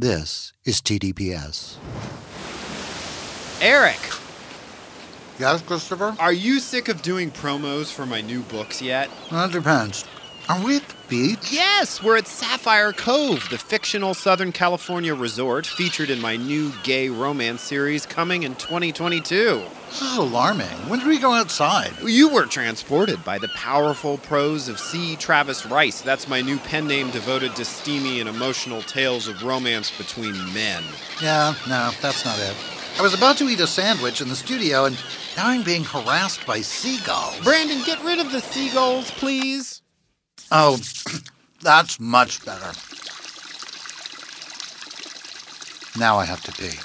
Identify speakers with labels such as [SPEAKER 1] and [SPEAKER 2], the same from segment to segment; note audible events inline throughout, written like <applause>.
[SPEAKER 1] This is TDPS.
[SPEAKER 2] Eric,
[SPEAKER 1] Yes, Christopher?
[SPEAKER 2] are you sick of doing promos for my new books yet?
[SPEAKER 1] That depends. Are we at the beach?
[SPEAKER 2] Yes, we're at Sapphire Cove, the fictional Southern California resort featured in my new gay romance series coming in 2022.
[SPEAKER 1] This is alarming. When did we go outside?
[SPEAKER 2] You were transported by the powerful prose of C. Travis Rice. That's my new pen name devoted to steamy and emotional tales of romance between men.
[SPEAKER 1] Yeah, no, that's not it. I was about to eat a sandwich in the studio, and now I'm being harassed by seagulls.
[SPEAKER 2] Brandon, get rid of the seagulls, please.
[SPEAKER 1] Oh, <clears throat> that's much better. Now I have to pee.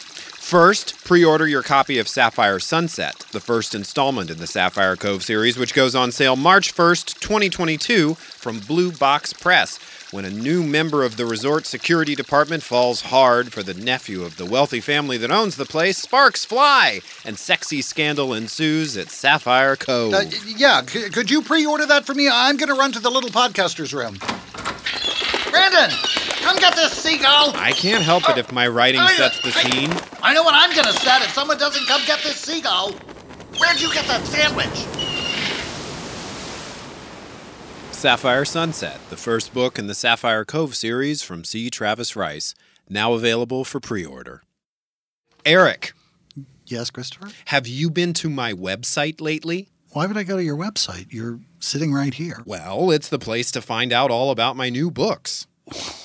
[SPEAKER 2] First, pre order your copy of Sapphire Sunset, the first installment in the Sapphire Cove series, which goes on sale March 1st, 2022, from Blue Box Press. When a new member of the resort security department falls hard for the nephew of the wealthy family that owns the place, sparks fly, and sexy scandal ensues at Sapphire Cove.
[SPEAKER 1] Uh, yeah, c- could you pre order that for me? I'm going to run to the little podcaster's room. Brandon, come get this seagull.
[SPEAKER 2] I can't help it if my writing
[SPEAKER 1] I-
[SPEAKER 2] sets the
[SPEAKER 1] I-
[SPEAKER 2] scene.
[SPEAKER 1] I know what I'm going to set if someone doesn't come get this seagull. Where'd you get that sandwich?
[SPEAKER 2] Sapphire Sunset, the first book in the Sapphire Cove series from C. Travis Rice, now available for pre order. Eric,
[SPEAKER 1] Yes, Christopher?
[SPEAKER 2] have you been to my website lately?
[SPEAKER 1] Why would I go to your website? You're sitting right here.
[SPEAKER 2] Well, it's the place to find out all about my new books. <laughs>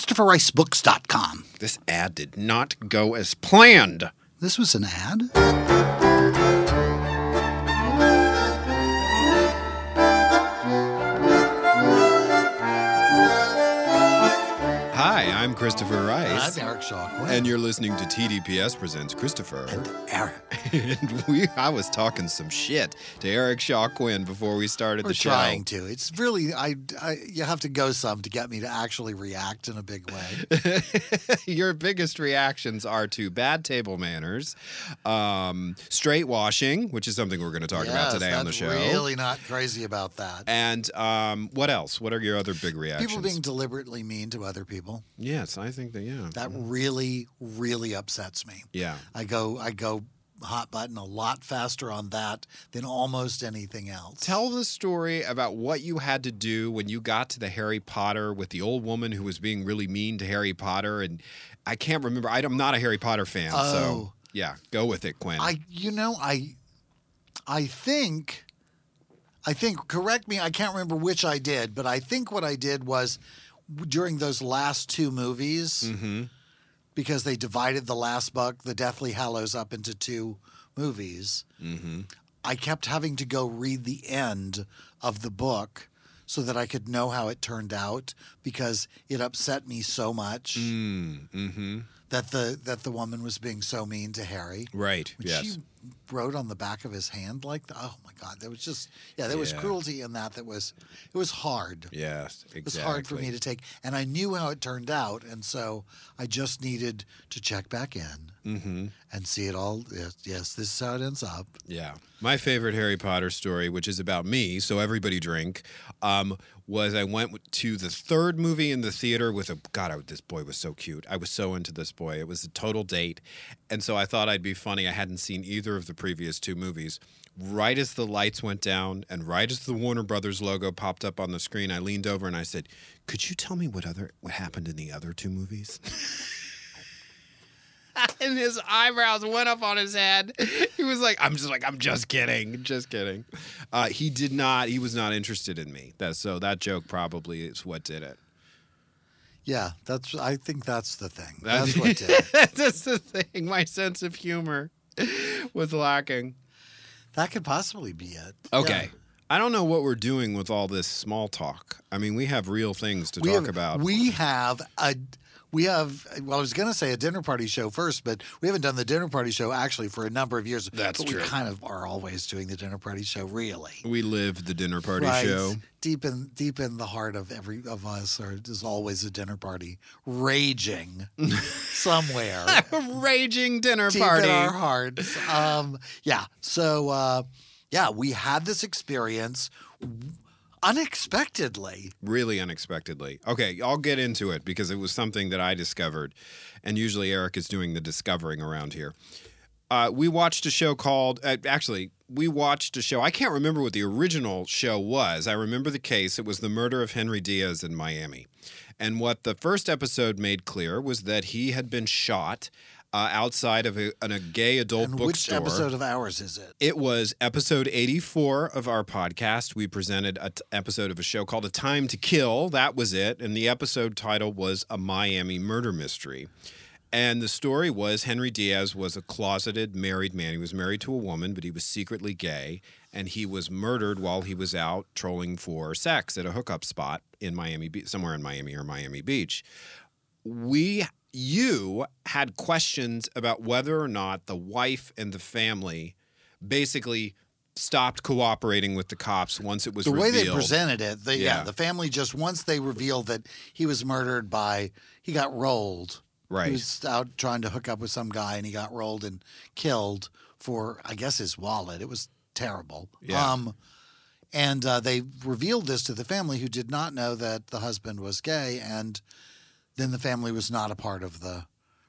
[SPEAKER 1] ChristopherRiceBooks.com.
[SPEAKER 2] This ad did not go as planned.
[SPEAKER 1] This was an ad?
[SPEAKER 2] Christopher Rice.
[SPEAKER 1] I'm Eric Shaw Quinn.
[SPEAKER 2] And you're listening to TDPS Presents Christopher.
[SPEAKER 1] Eric. <laughs>
[SPEAKER 2] And we, I was talking some shit to Eric Shaw Quinn before we started
[SPEAKER 1] We're
[SPEAKER 2] the show.
[SPEAKER 1] trying to. It's really I, I. You have to go some to get me to actually react in a big way. <laughs>
[SPEAKER 2] Your biggest reactions are to bad table manners, um, straight washing, which is something we're going to talk about today on the show.
[SPEAKER 1] Really not crazy about that.
[SPEAKER 2] And um, what else? What are your other big reactions?
[SPEAKER 1] People being deliberately mean to other people.
[SPEAKER 2] yes, I think that yeah,
[SPEAKER 1] That really, really upsets me.
[SPEAKER 2] yeah.
[SPEAKER 1] I go I go hot button a lot faster on that than almost anything else.
[SPEAKER 2] Tell the story about what you had to do when you got to the Harry Potter with the old woman who was being really mean to Harry Potter, and I can't remember. I'm not a Harry Potter fan, so
[SPEAKER 1] Oh.
[SPEAKER 2] yeah, go with it, Quinn.
[SPEAKER 1] I you know I I think I think correct me I can't remember which I did but I think what I did was during those last two movies
[SPEAKER 2] mm-hmm.
[SPEAKER 1] because they divided the last book the Deathly Hallows up into two movies
[SPEAKER 2] Mm-hmm.
[SPEAKER 1] I kept having to go read the end of the book so that I could know how it turned out because it upset me so much
[SPEAKER 2] Mm-hmm.
[SPEAKER 1] that the that the woman was being so mean to Harry
[SPEAKER 2] Right. yes.
[SPEAKER 1] she wrote on the back of his hand like that. Oh my God, there was just yeah, there was cruelty in that. That was it was hard.
[SPEAKER 2] Yes. Exactly.
[SPEAKER 1] It was hard for me to take, and I knew how it turned out, and so I just needed to check back in
[SPEAKER 2] Mm-hmm.
[SPEAKER 1] and see it all. Yes, yes, this is how it ends up.
[SPEAKER 2] Yeah. My favorite Harry Potter story, which is about me, so everybody drink, um, was I went to the third movie in the theater with a God. I, this boy was so cute. I was so into this boy. It was a total date, and so I thought I'd be funny. I hadn't seen either of the previous two movies. Right as the lights went down, and right as the Warner Brothers logo popped up on the screen, I leaned over and I said, "Could you tell me what other what happened in the other two movies?" <laughs> <laughs> and his eyebrows went up on his head. He was like, "I'm just like, I'm just kidding, just kidding." Uh, he did not. He was not interested in me. That so that joke probably is what did it.
[SPEAKER 1] Yeah, that's. I think that's the thing.
[SPEAKER 2] That-
[SPEAKER 1] That's what did. it. <laughs>
[SPEAKER 2] That's the thing. My sense of humor was lacking.
[SPEAKER 1] That could possibly be it.
[SPEAKER 2] Okay. I don't know what we're doing with all this small talk. I mean, we have real things to
[SPEAKER 1] we
[SPEAKER 2] talk
[SPEAKER 1] have,
[SPEAKER 2] about.
[SPEAKER 1] We have a. We have, well, I was going to say a dinner party show first, but we haven't done the dinner party show actually for a number of years.
[SPEAKER 2] That's
[SPEAKER 1] but
[SPEAKER 2] true.
[SPEAKER 1] We kind of are always doing the dinner party show, really.
[SPEAKER 2] we live the dinner party
[SPEAKER 1] right.
[SPEAKER 2] show.
[SPEAKER 1] Deep in deep in the heart of every of us, or is always a dinner party raging <laughs> somewhere <laughs>
[SPEAKER 2] Raging dinner
[SPEAKER 1] deep
[SPEAKER 2] party.
[SPEAKER 1] in our hearts. Um, yeah. So uh, yeah, we had this experience unexpectedly.
[SPEAKER 2] really unexpectedly. Okay, I'll get into it because it was something that I discovered, and usually Eric is doing the discovering around here. Uh, we watched a show called, uh, actually, we watched a show. I can't remember what the original show was. I remember the case. It was the murder of Henry Diaz in Miami. And what the first episode made clear was that he had been shot uh, outside of a, an, a gay adult
[SPEAKER 1] And which episode of ours is it?
[SPEAKER 2] It was episode 84 of our podcast. We presented an episode of a show called A Time to Kill. That was it. And the episode title was A Miami Murder Mystery. And the story was Henry Diaz was a closeted married man. He was married to a woman, but he was secretly gay. And he was murdered while he was out trolling for sex at a hookup spot in Miami, somewhere in Miami or Miami Beach we you had questions about whether or not the wife and the family basically stopped cooperating with the cops once it was
[SPEAKER 1] the way they presented it, they, yeah.
[SPEAKER 2] Yeah.
[SPEAKER 1] the family just once they revealed that he was murdered by, he got rolled.
[SPEAKER 2] Right.
[SPEAKER 1] He was out trying to hook up with some guy and he got rolled and killed for, I guess, his wallet. It was terrible.
[SPEAKER 2] Yeah.
[SPEAKER 1] Um, and uh, they revealed this to the family who did not know that the husband was gay. And then the family was not a part of the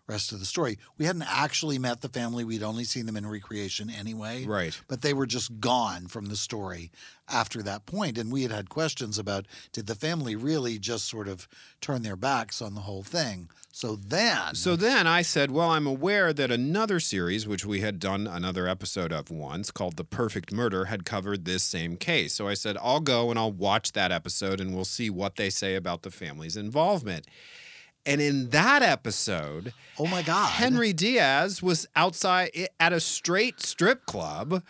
[SPEAKER 1] rest of the story. We hadn't actually met the family. We'd only seen them in recreation anyway
[SPEAKER 2] Right.
[SPEAKER 1] but they were just gone from the story after that point. and we had had questions about did the family really just sort of turn their backs on the whole thing so then
[SPEAKER 2] So then I said, Well, I'm aware that another series, which we had done another episode of once called The Perfect Murder, had covered this same case. So I said, I'll go and I'll watch that episode and we'll see what they say about the family's involvement. And in that episode,
[SPEAKER 1] oh my god
[SPEAKER 2] Henry Diaz was outside at a straight strip club.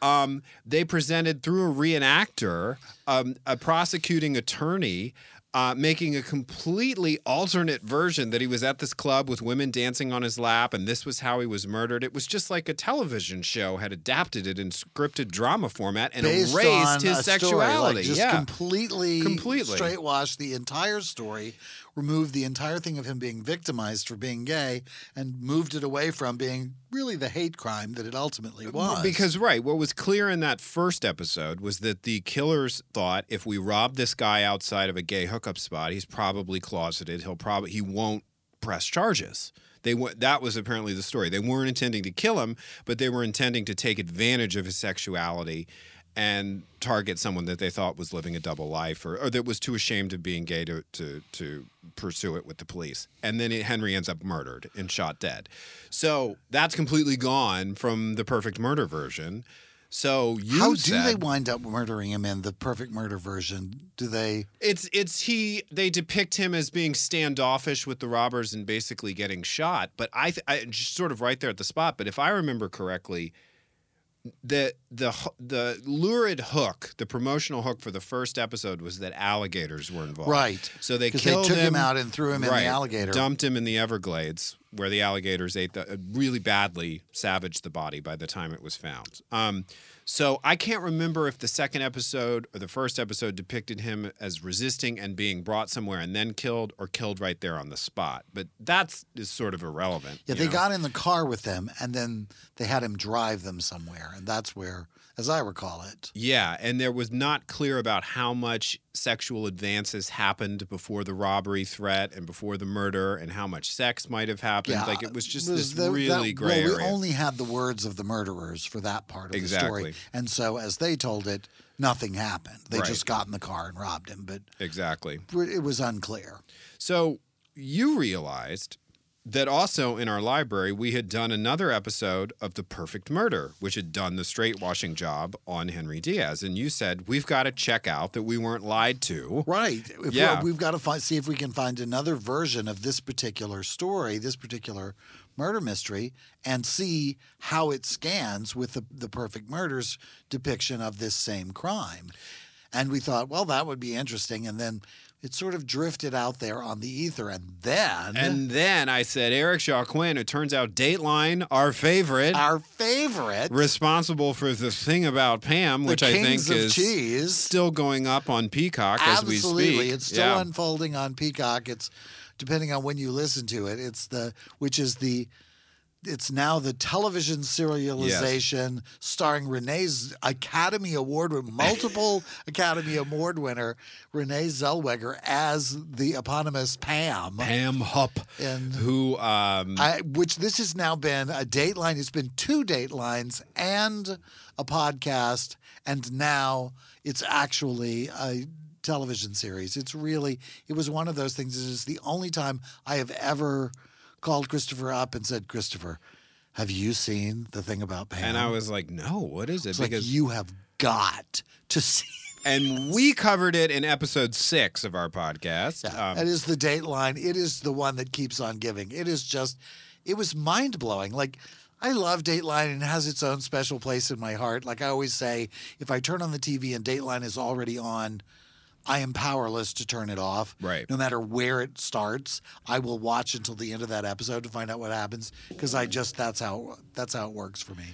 [SPEAKER 2] Um, they presented through a reenactor, um, a prosecuting attorney, uh, making a completely alternate version that he was at this club with women dancing on his lap, and this was how he was murdered. It was just like a television show had adapted it in scripted drama format and
[SPEAKER 1] based
[SPEAKER 2] erased his
[SPEAKER 1] a story,
[SPEAKER 2] sexuality.
[SPEAKER 1] like just
[SPEAKER 2] yeah.
[SPEAKER 1] completely
[SPEAKER 2] Completely.
[SPEAKER 1] straight wash the entire story removed the entire thing of him being victimized for being gay and moved it away from being really the hate crime that it ultimately uh, was
[SPEAKER 2] Because right, what was clear in that first episode was that the killers thought if we rob this guy outside of a gay hookup spot, he's probably closeted. He'll probably he won't press charges. They wa- that was apparently the story. They weren't intending to kill him, but they were intending to take advantage of his sexuality and target someone that they thought was living a double life or, or that was too ashamed of being gay to, to, to pursue it with the police. And then Henry ends up murdered and shot dead. So that's completely gone from the perfect murder version. So you
[SPEAKER 1] how do they wind up murdering him in the perfect murder version do they
[SPEAKER 2] it's it's he they depict him as being standoffish with the robbers and basically getting shot but i, th- I just sort of right there at the spot but if i remember correctly the the the lurid hook the promotional hook for the first episode was that alligators were involved.
[SPEAKER 1] Right.
[SPEAKER 2] so they
[SPEAKER 1] because they took him
[SPEAKER 2] him.
[SPEAKER 1] out and threw him in the alligator.
[SPEAKER 2] Dumped him in the everglades where the alligators ate the uh, really badly savaged the body by the time it was found. Um, so i can't remember if the second episode or the first episode depicted him as resisting and being brought somewhere and then killed or killed right there on the spot but that's is sort of irrelevant
[SPEAKER 1] Yeah, they
[SPEAKER 2] know?
[SPEAKER 1] got in the car with them, and then they had him drive them somewhere, and that's where, as I recall it,
[SPEAKER 2] Yeah, and there was not clear about how much sexual advances happened before the robbery threat and before the murder, and how much sex might have happened.
[SPEAKER 1] yeah,
[SPEAKER 2] like it was just
[SPEAKER 1] it
[SPEAKER 2] this
[SPEAKER 1] the-
[SPEAKER 2] really
[SPEAKER 1] that-
[SPEAKER 2] gray
[SPEAKER 1] well,
[SPEAKER 2] area.
[SPEAKER 1] We only had the words of the murderers for that part of the
[SPEAKER 2] Exactly.
[SPEAKER 1] story, and so as they told it, nothing happened. They
[SPEAKER 2] Right.
[SPEAKER 1] just got in the car and robbed him, but
[SPEAKER 2] exactly.
[SPEAKER 1] it was unclear.
[SPEAKER 2] So you realized that also in our library we had done another episode of The Perfect Murder, which had done the straight washing job on Henry Diaz. And you said, we've got to check out that we weren't lied to.
[SPEAKER 1] Right. If
[SPEAKER 2] Yeah.
[SPEAKER 1] We've got to find, see if we can find another version of this particular story, this particular murder mystery, and see how it scans with the, the perfect murders depiction of this same crime. And we thought, well, that would be interesting. And then it sort of drifted out there on the ether. And then
[SPEAKER 2] And then I said, Eric Shaw Quinn, it turns out Dateline, our favorite,
[SPEAKER 1] our favorite,
[SPEAKER 2] responsible for the thing about Pam, which I think is
[SPEAKER 1] Cheese.
[SPEAKER 2] still going up on Peacock as we
[SPEAKER 1] Absolutely.
[SPEAKER 2] speak.
[SPEAKER 1] It's still
[SPEAKER 2] Yeah.
[SPEAKER 1] unfolding on Peacock. It's depending on when you listen to it. It's the which is the it's now the television serialization starring Renee's Academy Award multiple <laughs> Academy Award winner Renee Zellweger as the eponymous Pam.
[SPEAKER 2] Pam Hupp,
[SPEAKER 1] And-
[SPEAKER 2] who um,
[SPEAKER 1] I, which this has now been a dateline. It's been two datelines and a podcast, and now it's actually a television series. It's really, it was one of those things. It is the only time I have ever called Christopher up and said, Christopher, have you seen the thing about Pam?
[SPEAKER 2] and I was like, no, what is it?
[SPEAKER 1] it's like, you have got to see. <laughs>
[SPEAKER 2] and we covered it in episode six of our podcast.
[SPEAKER 1] Yeah,
[SPEAKER 2] Um,
[SPEAKER 1] it is the Dateline. It is the one that keeps on giving. It is just, it was mind blowing. Like, I love Dateline and it has its own special place in my heart. Like I always say, if I turn on the TV and Dateline is already on, I am powerless to turn it off.
[SPEAKER 2] Right.
[SPEAKER 1] No matter where it starts, I will watch until the end of that episode to find out what happens because I just that's how that's how it works for me.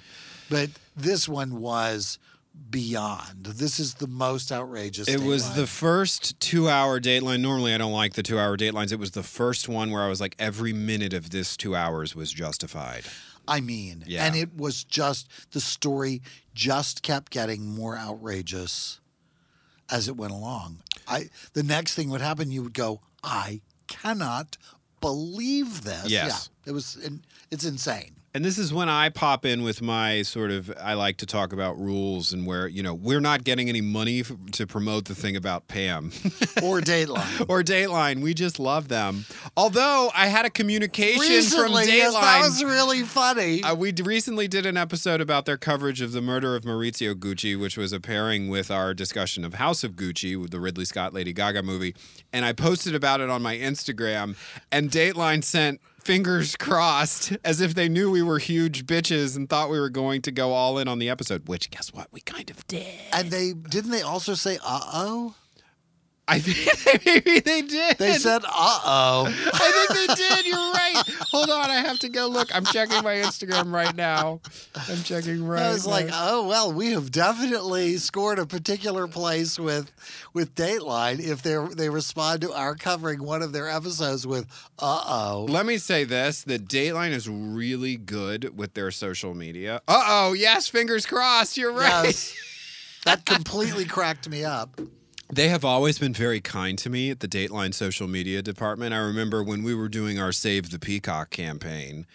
[SPEAKER 1] But this one was beyond. This is the most outrageous.
[SPEAKER 2] It was the first two hour dateline. Normally, I don't like the two hour datelines. It was the first one where I was like, every minute of this two hours was justified.
[SPEAKER 1] I mean,
[SPEAKER 2] Yeah.
[SPEAKER 1] and it was just the story just kept getting more outrageous as it went along. I the next thing would happen, you would go, I cannot believe this.
[SPEAKER 2] Yes.
[SPEAKER 1] Yeah, it was. It's insane.
[SPEAKER 2] And this is when I pop in with my sort of, I like to talk about rules and where, you know, we're not getting any money f- to promote the thing about Pam <laughs>
[SPEAKER 1] Or Dateline.
[SPEAKER 2] or Dateline. We just love them. Although I had a communication
[SPEAKER 1] Recently,
[SPEAKER 2] from
[SPEAKER 1] yes, that was really funny.
[SPEAKER 2] Uh, we d- recently did an episode about their coverage of the murder of Maurizio Gucci, which was a pairing with our discussion of House of Gucci, with the Ridley Scott Lady Gaga movie. And I posted about it on my Instagram, and Dateline sent fingers crossed as if they knew we were huge bitches and thought we were going to go all in on the episode, which guess what? We kind of did.
[SPEAKER 1] and they didn't they also say uh oh?
[SPEAKER 2] I think <laughs> maybe they did.
[SPEAKER 1] They said uh oh.
[SPEAKER 2] I think they did. You're right. Hold on, I have to go look. I'm checking my Instagram right now. I'm checking right.
[SPEAKER 1] I was like, oh well, we have definitely scored a particular place with with Dateline if they they respond to our covering one of their episodes with uh oh.
[SPEAKER 2] Let me say this: the Dateline is really good with their social media. Uh oh, yes, fingers crossed. You're right.
[SPEAKER 1] Yes. That <laughs> completely cracked me up.
[SPEAKER 2] They have always been very kind to me at the Dateline social media department. I remember when we were doing our Save the Peacock campaign,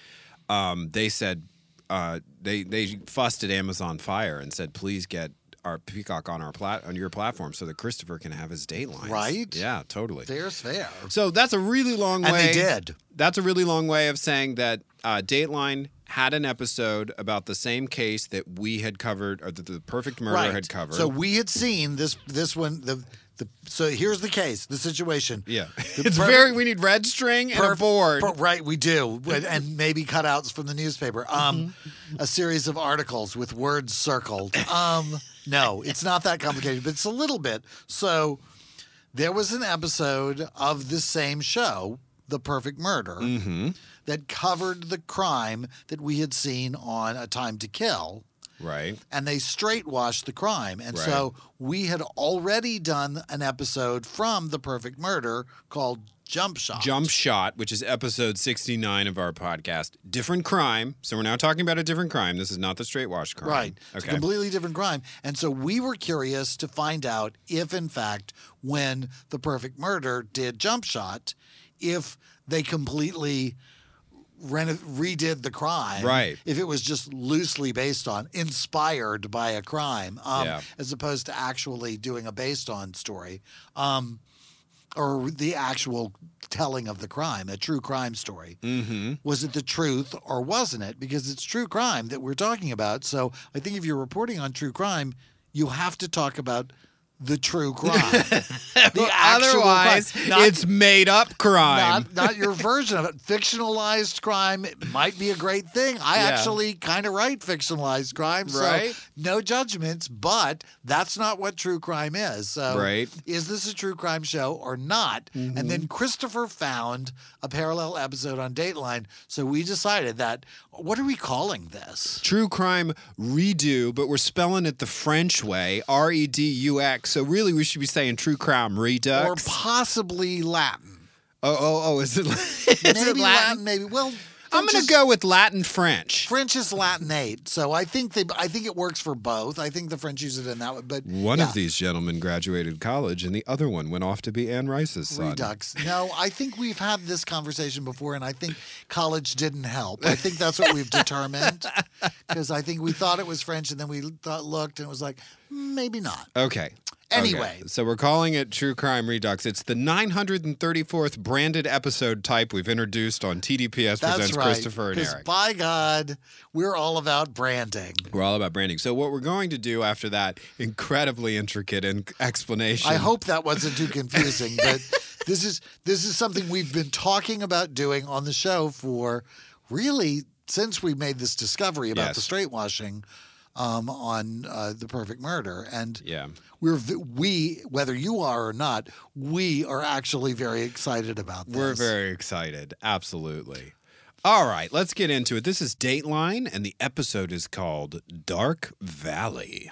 [SPEAKER 2] um, they said uh, they they fussed at Amazon Fire and said, please get our Peacock on our plat on your platform so that Christopher can have his Dateline.
[SPEAKER 1] Right?
[SPEAKER 2] Yeah, totally.
[SPEAKER 1] Fair's fair.
[SPEAKER 2] So that's a really long
[SPEAKER 1] And
[SPEAKER 2] way.
[SPEAKER 1] they did.
[SPEAKER 2] That's a really long way of saying that uh, Dateline had an episode about the same case that we had covered, or that the Perfect Murder
[SPEAKER 1] right.
[SPEAKER 2] had covered.
[SPEAKER 1] So we had seen this this one the the so here's the case, the situation.
[SPEAKER 2] yeah,
[SPEAKER 1] The <laughs>
[SPEAKER 2] it's
[SPEAKER 1] per-
[SPEAKER 2] very. We need red string and a
[SPEAKER 1] Perf-
[SPEAKER 2] board.
[SPEAKER 1] per- right, we do, and- maybe cutouts from the newspaper. Um, a series of articles with words circled. Um, no, it's not that complicated, but it's a little bit. So there was an episode of the same show, The Perfect Murder,
[SPEAKER 2] Mm-hmm.
[SPEAKER 1] That covered the crime that we had seen on A Time to Kill
[SPEAKER 2] right.
[SPEAKER 1] and they straight washed the crime. And so we had already done an episode from The Perfect Murder called Jump Shot.
[SPEAKER 2] Jump Shot, which is episode 69 of our podcast. Different crime. So we're now talking about a different crime. This is not the straight wash crime.
[SPEAKER 1] Right. It's a completely different crime. And so we were curious to find out if, in fact, when The Perfect Murder did Jump Shot, if they completely reno- redid the crime.
[SPEAKER 2] Right.
[SPEAKER 1] If it was just loosely based on, inspired by a crime, um,
[SPEAKER 2] Yeah.
[SPEAKER 1] as opposed to actually doing a based on story. Um, or the actual telling of the crime, a true crime story.
[SPEAKER 2] Mm-hmm.
[SPEAKER 1] Was it the truth or wasn't it? Because it's true crime that we're talking about. So I think if you're reporting on true crime, you have to talk about the true crime. <laughs> the
[SPEAKER 2] Otherwise,
[SPEAKER 1] crime. Not-
[SPEAKER 2] it's made up crime.
[SPEAKER 1] not, not your version of it. Fictionalized crime might be a great thing. I
[SPEAKER 2] Yeah.
[SPEAKER 1] actually kind of write fictionalized crime, so
[SPEAKER 2] Right.
[SPEAKER 1] no judgments. But that's not what true crime is. So,
[SPEAKER 2] Right.
[SPEAKER 1] is this a true crime show or not? And mm-hmm. then Christopher found a parallel episode on Dateline, so we decided that what are we calling this?
[SPEAKER 2] True crime redo, but we're spelling it the French way, R E D U X. So really, we should be saying true crime redux.
[SPEAKER 1] Or possibly Latin.
[SPEAKER 2] oh, oh, oh, is it? <laughs> is
[SPEAKER 1] maybe
[SPEAKER 2] it Latin?
[SPEAKER 1] Maybe. Well,
[SPEAKER 2] I'm going to go with Latin French.
[SPEAKER 1] French is Latinate, so I think they. I think it works for both. I think the French use it in that way, but
[SPEAKER 2] One
[SPEAKER 1] yeah,
[SPEAKER 2] of these gentlemen graduated college, and the other one went off to be Anne Rice's son.
[SPEAKER 1] Redux. No, I think we've had this conversation before, and I think college didn't help. I think that's what we've determined <laughs> because I think we thought it was French, and then we thought looked, and it was like "Mm, maybe not.
[SPEAKER 2] Okay.
[SPEAKER 1] Anyway.
[SPEAKER 2] Okay. So we're calling it True Crime Redux. It's the 934th branded episode type we've introduced on TDPS
[SPEAKER 1] That's
[SPEAKER 2] Presents
[SPEAKER 1] right.
[SPEAKER 2] Christopher and Eric.
[SPEAKER 1] by God, we're all about branding.
[SPEAKER 2] We're all about branding. So what we're going to do after that incredibly intricate in- explanation.
[SPEAKER 1] I hope that wasn't too confusing, <laughs> but this is this is something we've been talking about doing on the show for really since we made this discovery about
[SPEAKER 2] Yes.
[SPEAKER 1] the straight washing um, on uh, the Perfect Murder, and
[SPEAKER 2] Yeah.
[SPEAKER 1] we're we whether you are or not, we are actually very excited about this.
[SPEAKER 2] We're very excited. Absolutely. All right, let's get into it. This is Dateline, and the episode is called Dark Valley.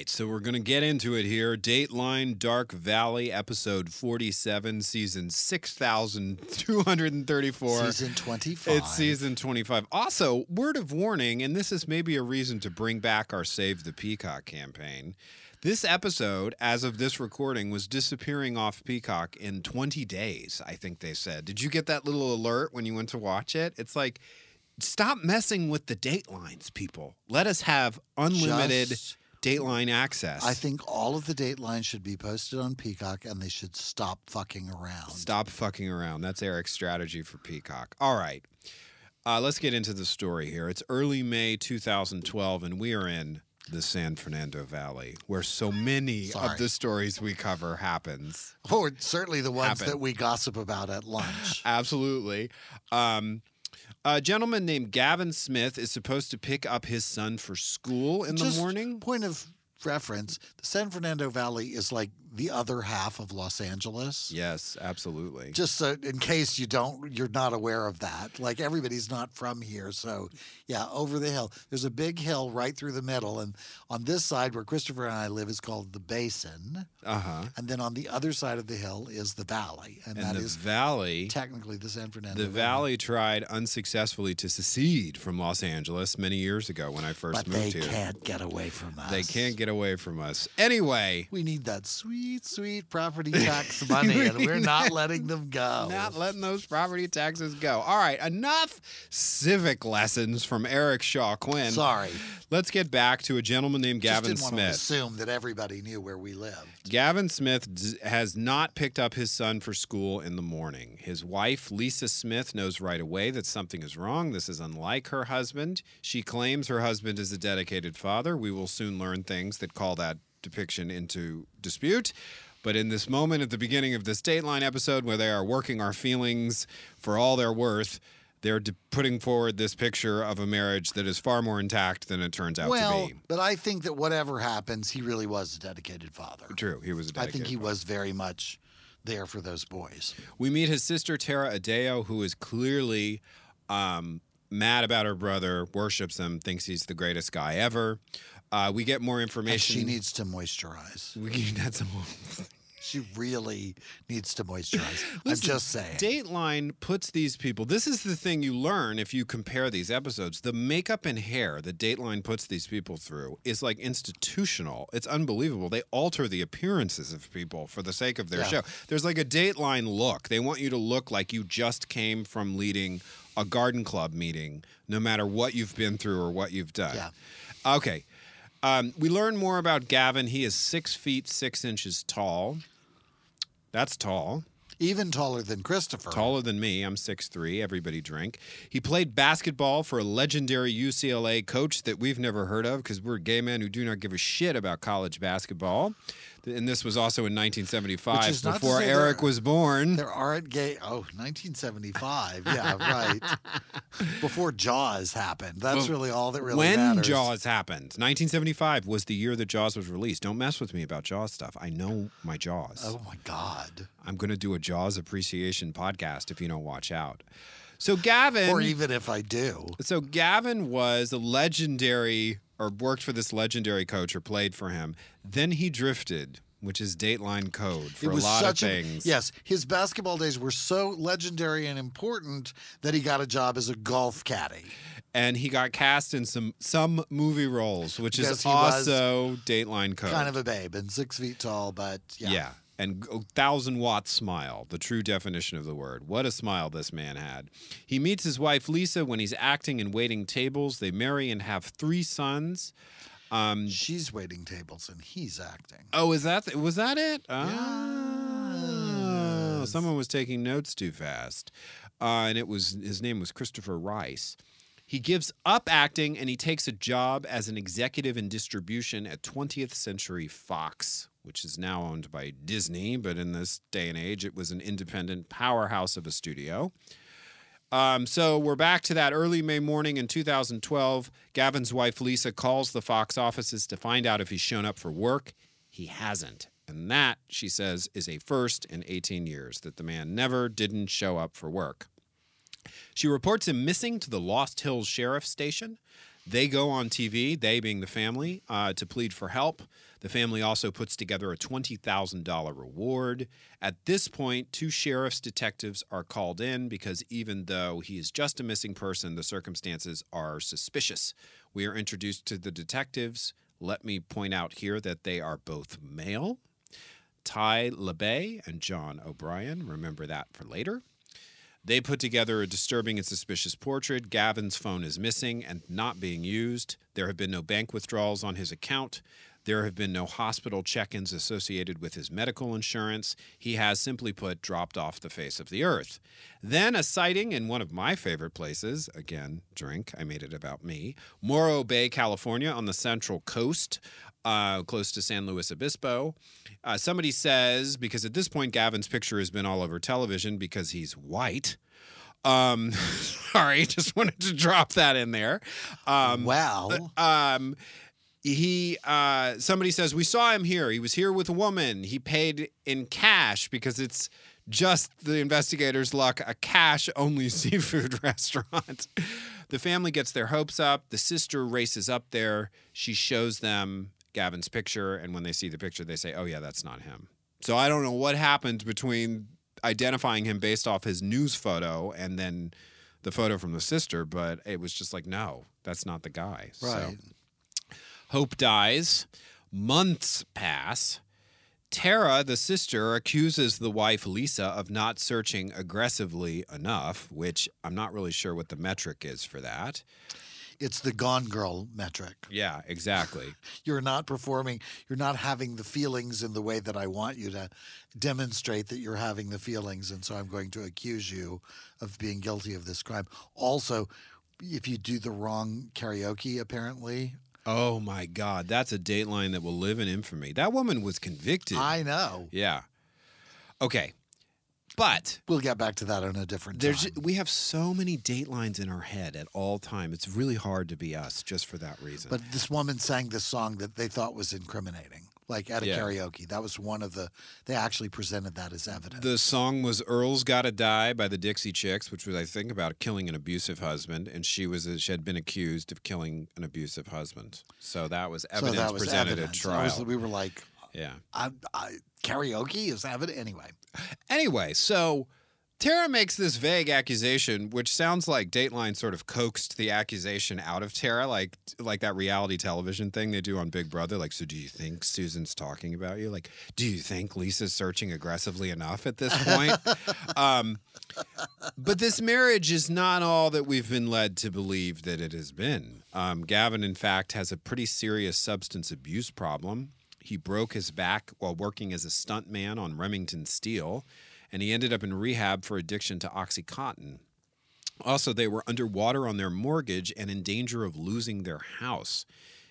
[SPEAKER 2] Right, so we're going to get into it here. Dateline Dark Valley, episode 47, season 6234.
[SPEAKER 1] Season 25.
[SPEAKER 2] It's season 25. Also, word of warning, and this is maybe a reason to bring back our Save the Peacock campaign. This episode, as of this recording, was disappearing off Peacock in 20 days, I think they said. Did you get that little alert when you went to watch it? It's like, stop messing with the datelines, people. Let us have unlimited
[SPEAKER 1] Just-
[SPEAKER 2] dateline access.
[SPEAKER 1] I think all of the datelines should be posted on Peacock and they should stop fucking around.
[SPEAKER 2] Stop fucking around. That's Eric's strategy for Peacock. All right. Uh, let's get into the story here. It's early May 2012, and we are in the San Fernando Valley, where so many
[SPEAKER 1] Sorry.
[SPEAKER 2] of the stories we cover happens.
[SPEAKER 1] Or certainly the ones
[SPEAKER 2] Happen.
[SPEAKER 1] that we gossip about at lunch. <laughs>
[SPEAKER 2] Absolutely. Um, a gentleman named Gavin Smith is supposed to pick up his son for school in
[SPEAKER 1] Just
[SPEAKER 2] the morning.
[SPEAKER 1] Point of reference the San Fernando Valley is like the other half of Los Angeles.
[SPEAKER 2] Yes, absolutely.
[SPEAKER 1] Just so in case you don't, you're not aware of that. Like everybody's not from here, so yeah, over the hill. There's a big hill right through the middle, and on this side where Christopher and I live is called the Basin,
[SPEAKER 2] Uh huh.
[SPEAKER 1] and then on the other side of the hill is the Valley, and,
[SPEAKER 2] And
[SPEAKER 1] that
[SPEAKER 2] the
[SPEAKER 1] is
[SPEAKER 2] valley.
[SPEAKER 1] technically the San Fernando.
[SPEAKER 2] The valley tried unsuccessfully to secede from Los Angeles many years ago when I first
[SPEAKER 1] but they
[SPEAKER 2] moved here.
[SPEAKER 1] They can't get away from us.
[SPEAKER 2] They can't get away from us. Anyway,
[SPEAKER 1] We need that sweet, sweet sweet property <laughs> tax money, and we're not <laughs> letting them go.
[SPEAKER 2] not letting those property taxes go. All right, enough civic lessons from Eric Shaw Quinn.
[SPEAKER 1] Sorry,
[SPEAKER 2] Let's get back to a gentleman named
[SPEAKER 1] just
[SPEAKER 2] Gavin
[SPEAKER 1] didn't want to
[SPEAKER 2] Smith.
[SPEAKER 1] assume that everybody knew where we lived.
[SPEAKER 2] Gavin Smith d- has not picked up his son for school in the morning. His wife, Lisa Smith, knows right away that something is wrong. This is unlike her husband. She claims her husband is a dedicated father. We will soon learn things that call that depiction into dispute. But in this moment at the beginning of this Dateline episode where they are working our feelings for all they're worth, they're d- putting forward this picture of a marriage that is far more intact than it turns out
[SPEAKER 1] well,
[SPEAKER 2] to be.
[SPEAKER 1] but I think that whatever happens, he really was a dedicated father.
[SPEAKER 2] True, he was a
[SPEAKER 1] I think he
[SPEAKER 2] dedicated
[SPEAKER 1] was very much there for those boys.
[SPEAKER 2] We meet his sister Tara Adeo, who is clearly um, mad about her brother, worships him, thinks he's the greatest guy ever. Uh, we get more
[SPEAKER 1] And
[SPEAKER 2] information.
[SPEAKER 1] she needs to moisturize.
[SPEAKER 2] we <laughs> need that some
[SPEAKER 1] She really needs to moisturize. I'm just saying.
[SPEAKER 2] Dateline puts these people. This is the thing you learn if you compare these episodes. The makeup and hair that Dateline puts these people through is like institutional. It's unbelievable. They alter the appearances of people for the sake of their
[SPEAKER 1] Yeah.
[SPEAKER 2] show. There's like a Dateline look. They want you to look like you just came from leading a garden club meeting, no matter what you've been through or what you've done.
[SPEAKER 1] Yeah.
[SPEAKER 2] Okay. Um, we learn more about Gavin. He is six feet six inches tall. That's tall.
[SPEAKER 1] Even taller than Christopher.
[SPEAKER 2] Taller than me. I'm 6'3. Everybody drink. He played basketball for a legendary UCLA coach that we've never heard of because we're gay men who do not give a shit about college basketball. And this was also in 1975
[SPEAKER 1] Which is not to
[SPEAKER 2] before Eric
[SPEAKER 1] there-
[SPEAKER 2] was born.
[SPEAKER 1] There aren't gay. Oh, 1975. Yeah, right. <laughs> Before Jaws happened. That's
[SPEAKER 2] Well,
[SPEAKER 1] really all that really matters
[SPEAKER 2] when
[SPEAKER 1] matters.
[SPEAKER 2] Jaws happened. 1975 was the year that Jaws was released. Don't mess with me about Jaws stuff. I know my Jaws.
[SPEAKER 1] Oh my God.
[SPEAKER 2] I'm going to do a Jaws appreciation podcast if you don't watch out. So Gavin
[SPEAKER 1] Or even if I do.
[SPEAKER 2] So Gavin was a legendary, or worked for this legendary coach, or played for him. Then he drifted, which is Dateline code for a lot of
[SPEAKER 1] a-
[SPEAKER 2] things.
[SPEAKER 1] yes, his basketball days were so legendary and important that he got a job as a golf caddy.
[SPEAKER 2] and he got cast in some some movie roles, which
[SPEAKER 1] Yes,
[SPEAKER 2] is also Dateline code.
[SPEAKER 1] Kind of a babe and six feet tall, but yeah.
[SPEAKER 2] yeah. And a thousand watt smile, the true definition of the word. What a smile this man had. He meets his wife Lisa when he's acting and waiting tables. They marry and have three sons. Um,
[SPEAKER 1] She's waiting tables and he's acting.
[SPEAKER 2] Oh, is that was that it? Oh,
[SPEAKER 1] Yes.
[SPEAKER 2] someone was taking notes too fast, uh, and it was his name was Christopher Rice. He gives up acting and he takes a job as an executive in distribution at 20th Century Fox, which is now owned by Disney, but in this day and age, it was an independent powerhouse of a studio. Um, so we're back to that early May morning in 2012. Gavin's wife Lisa calls the Fox offices to find out if he's shown up for work. He hasn't. And that, she says, is a first in 18 years that the man never didn't show up for work. She reports him missing to the Lost Hills Sheriff Station. They go on TV, they being the family, uh, to plead for help. The family also puts together a $20,000 reward. At this point, two sheriff's detectives are called in because even though he is just a missing person, the circumstances are suspicious. We are introduced to the detectives. Let me point out here that they are both male. Ty LeBay and John O'Brien. Remember that for later. They put together a disturbing and suspicious portrait. Gavin's phone is missing and not being used. There have been no bank withdrawals on his account. There have been no hospital check ins associated with his medical insurance. He has simply put dropped off the face of the earth. Then a sighting in one of my favorite places again, drink, I made it about me Morro Bay, California, on the Central Coast, uh, close to San Luis Obispo. Uh, somebody says, because at this point, Gavin's picture has been all over television because he's white. Um, <laughs> sorry, <laughs> just wanted to drop that in there. Um,
[SPEAKER 1] well,
[SPEAKER 2] um, he uh, somebody says we saw him here. He was here with a woman. He paid in cash because it's just the investigators' luck a cash only <laughs> seafood restaurant. The family gets their hopes up. The sister races up there. She shows them Gavin's picture, and when they see the picture, they say, "Oh yeah, that's not him." So I don't know what happened between identifying him based off his news photo and then the photo from the sister, but it was just like, no, that's not the guy. So
[SPEAKER 1] right.
[SPEAKER 2] Hope dies. Months pass. Tara, the sister, accuses the wife Lisa of not searching aggressively enough, which I'm not really sure what the metric is for that.
[SPEAKER 1] It's the gone girl metric.
[SPEAKER 2] Yeah, exactly. <laughs>
[SPEAKER 1] You're not performing, you're not having the feelings in the way that I want you to demonstrate that you're having the feelings. And so I'm going to accuse you of being guilty of this crime. Also, if you do the wrong karaoke, apparently,
[SPEAKER 2] Oh my God, that's a dateline that will live in infamy. That woman was convicted.
[SPEAKER 1] I know.
[SPEAKER 2] Yeah. Okay. But
[SPEAKER 1] We'll get back to that on a different
[SPEAKER 2] there's
[SPEAKER 1] time.
[SPEAKER 2] we have so many datelines in our head at all time. It's really hard to be us just for that reason.
[SPEAKER 1] But this woman sang this song that they thought was incriminating, like at a
[SPEAKER 2] Yeah.
[SPEAKER 1] karaoke. That was one of the. They actually presented that as evidence.
[SPEAKER 2] The song was "Earl's Gotta Die" by the Dixie Chicks, which was, I think, about killing an abusive husband, and she was she had been accused of killing an abusive husband. So that was
[SPEAKER 1] so
[SPEAKER 2] evidence
[SPEAKER 1] that was
[SPEAKER 2] presented
[SPEAKER 1] evidence.
[SPEAKER 2] at trial.
[SPEAKER 1] was- we were like,
[SPEAKER 2] yeah.
[SPEAKER 1] I, I, karaoke is evidence anyway.
[SPEAKER 2] Anyway, so Tara makes this vague accusation, which sounds like Dateline sort of coaxed the accusation out of Tara, like like that reality television thing they do on Big Brother. Like, so do you think Susan's talking about you? Like, do you think Lisa's searching aggressively enough at this point? <laughs> um, but this marriage is not all that we've been led to believe that it has been. Um, Gavin, in fact, has a pretty serious substance abuse problem. He broke his back while working as a stuntman on Remington Steele, and he ended up in rehab for addiction to Oxycontin. Also, they were underwater on their mortgage and in danger of losing their house.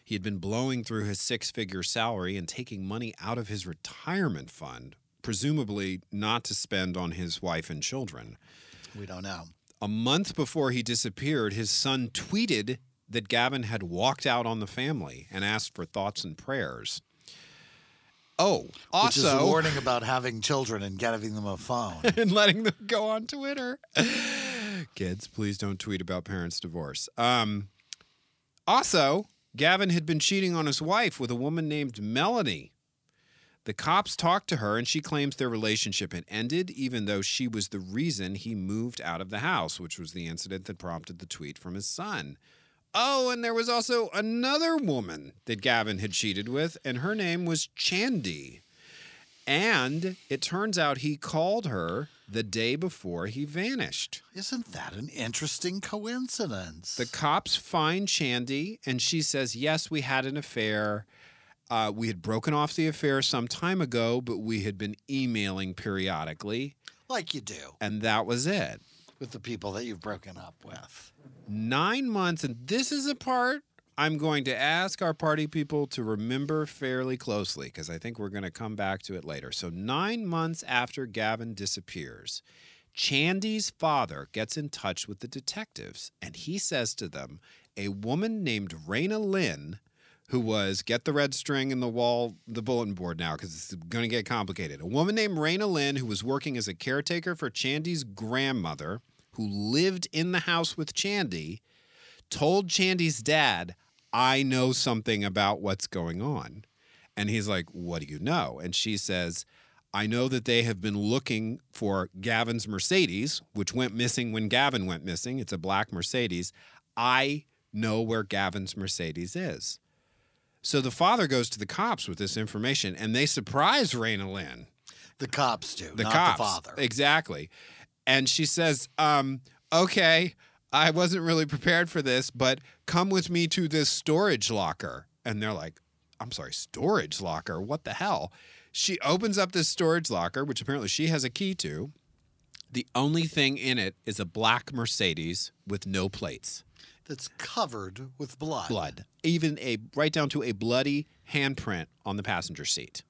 [SPEAKER 2] He had been blowing through his six figure salary and taking money out of his retirement fund, presumably not to spend on his wife and children.
[SPEAKER 1] We don't know.
[SPEAKER 2] A month before he disappeared, his son tweeted that Gavin had walked out on the family and asked for thoughts and prayers. Oh, also
[SPEAKER 1] Which is a warning about having children and giving them a phone. <laughs>
[SPEAKER 2] and letting them go on Twitter. Kids, please don't tweet about parents' divorce. Um, also, Gavin had been cheating on his wife with a woman named Melanie. The cops talked to her, and she claims their relationship had ended, even though she was the reason he moved out of the house, which was the incident that prompted the tweet from his son. Oh, and there was also another woman that Gavin had cheated with, and her name was Chandi. And it turns out he called her the day before he vanished.
[SPEAKER 1] Isn't that an interesting coincidence?
[SPEAKER 2] The cops find Chandi, and she says, Yes, we had an affair. Uh, we had broken off the affair some time ago, but we had been emailing periodically,
[SPEAKER 1] like you do
[SPEAKER 2] and that was it.
[SPEAKER 1] with the people that you've broken up with.
[SPEAKER 2] Nine months, and this is a part I'm going to ask our party people to remember fairly closely because I think we're going to come back to it later. So, nine months after Gavin disappears, Chandi's father gets in touch with the detectives and he says to them, a woman named Raina Lynn, who was, get the red string in the wall, the bulletin board now because it's going to get complicated. A woman named Raina Lynn, who was working as a caretaker for Chandi's grandmother, who lived in the house with Chandi, told Chandi's dad, I know something about what's going on. And he's like, What do you know? And she says, I know that they have been looking for Gavin's Mercedes, which went missing when Gavin went missing. It's a black Mercedes. I know where Gavin's Mercedes is. So the father goes to the cops with this information and they surprise Raina Lynn
[SPEAKER 1] The cops do,
[SPEAKER 2] the
[SPEAKER 1] not
[SPEAKER 2] cops.
[SPEAKER 1] the father.
[SPEAKER 2] Exactly. And she says, um, okay, I wasn't really prepared for this, but come with me to this storage locker. And they're like, I'm sorry, storage locker? What the hell? She opens up this storage locker, which apparently she has a key to. The only thing in it is a black Mercedes with no plates,
[SPEAKER 1] That's covered with blood.
[SPEAKER 2] blood, even a right down to a bloody handprint on the passenger seat.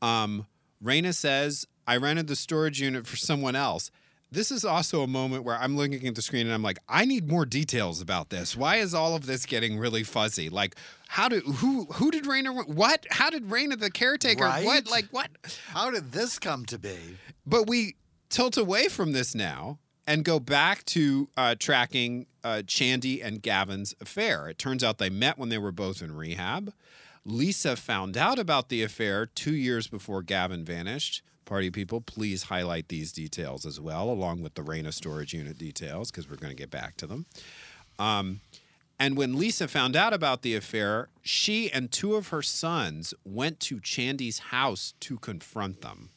[SPEAKER 2] Um, Raina says, I rented the storage unit for someone else. This is also a moment where I'm looking at the screen and I'm like, I need more details about this. Why is all of this getting really fuzzy? Like, how did who who did Raina what? How did Raina the caretaker
[SPEAKER 1] Right?
[SPEAKER 2] what? Like what?
[SPEAKER 1] How did this come to be?
[SPEAKER 2] But we tilt away from this now and go back to uh, tracking uh, Chandi and Gavin's affair. It turns out they met when they were both in rehab. Lisa found out about the affair two years before Gavin vanished. Party people, please highlight these details as well, along with the Raina storage unit details, because we're going to get back to them. Um, and when Lisa found out about the affair, she and two of her sons went to Chandi's house to confront them.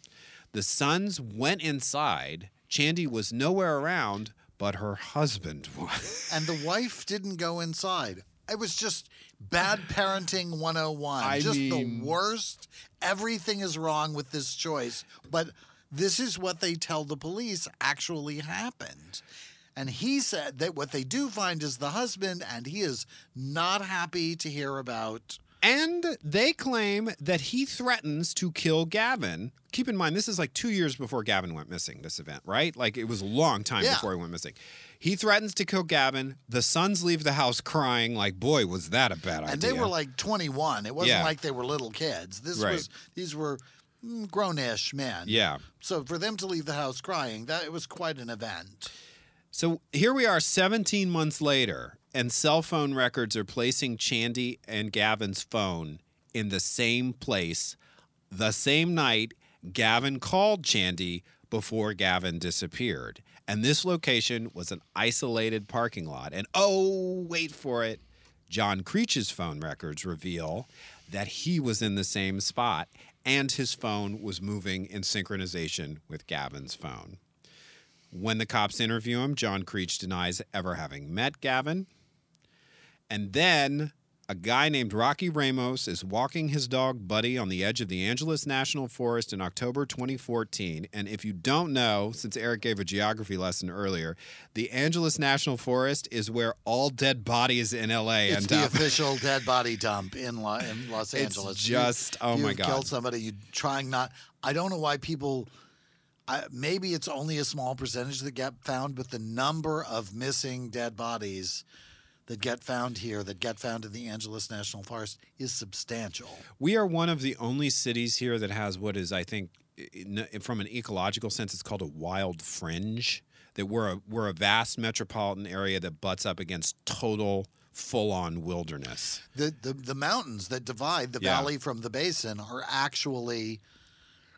[SPEAKER 2] The sons went inside. Chandi was nowhere around, but her husband <laughs> was.
[SPEAKER 1] And the wife didn't go inside. It was just bad parenting 101.
[SPEAKER 2] I
[SPEAKER 1] just
[SPEAKER 2] mean-
[SPEAKER 1] the worst. Everything is wrong with this choice. But this is what they tell the police actually happened. And he said that what they do find is the husband, and he is not happy to hear about.
[SPEAKER 2] And they claim that he threatens to kill Gavin. Keep in mind, this is like two years before Gavin went missing, this event, right? Like it was a long time
[SPEAKER 1] Yeah.
[SPEAKER 2] before he went missing. He threatens to kill Gavin. The sons leave the house crying, like, boy, was that a bad idea.
[SPEAKER 1] And they were like 21. It wasn't
[SPEAKER 2] Yeah.
[SPEAKER 1] like they were little kids. This
[SPEAKER 2] Right.
[SPEAKER 1] was these were mm, grown-ish men.
[SPEAKER 2] yeah.
[SPEAKER 1] So for them to leave the house crying, that it was quite an event.
[SPEAKER 2] So here we are 17 months later, and cell phone records are placing Chandi and Gavin's phone in the same place the same night Gavin called Chandi before Gavin disappeared. And this location was an isolated parking lot. And oh, wait for it. John Creech's phone records reveal that he was in the same spot and his phone was moving in synchronization with Gavin's phone. When the cops interview him, John Creech denies ever having met Gavin. And then a guy named Rocky Ramos is walking his dog Buddy on the edge of the Angeles National Forest in October 2014. And if you don't know, since Eric gave a geography lesson earlier, the Angeles National Forest is where all dead bodies in LA
[SPEAKER 1] It's
[SPEAKER 2] end
[SPEAKER 1] the
[SPEAKER 2] up.
[SPEAKER 1] official <laughs> dead body dump in, Lo- in Los
[SPEAKER 2] It's
[SPEAKER 1] Angeles. You-
[SPEAKER 2] just- oh my God.
[SPEAKER 1] Killed somebody. You trying not. I don't know why people. I, maybe it's only a small percentage that get found, but the number of missing dead bodies that get found here, that get found in the Angeles National Forest, is substantial.
[SPEAKER 2] We are one of the only cities here that has what is, I think, from an ecological sense, it's called a wild fringe. That we're a, we're a vast metropolitan area that butts up against total, full on wilderness.
[SPEAKER 1] The, the the mountains that divide the
[SPEAKER 2] Yeah.
[SPEAKER 1] valley from the basin are actually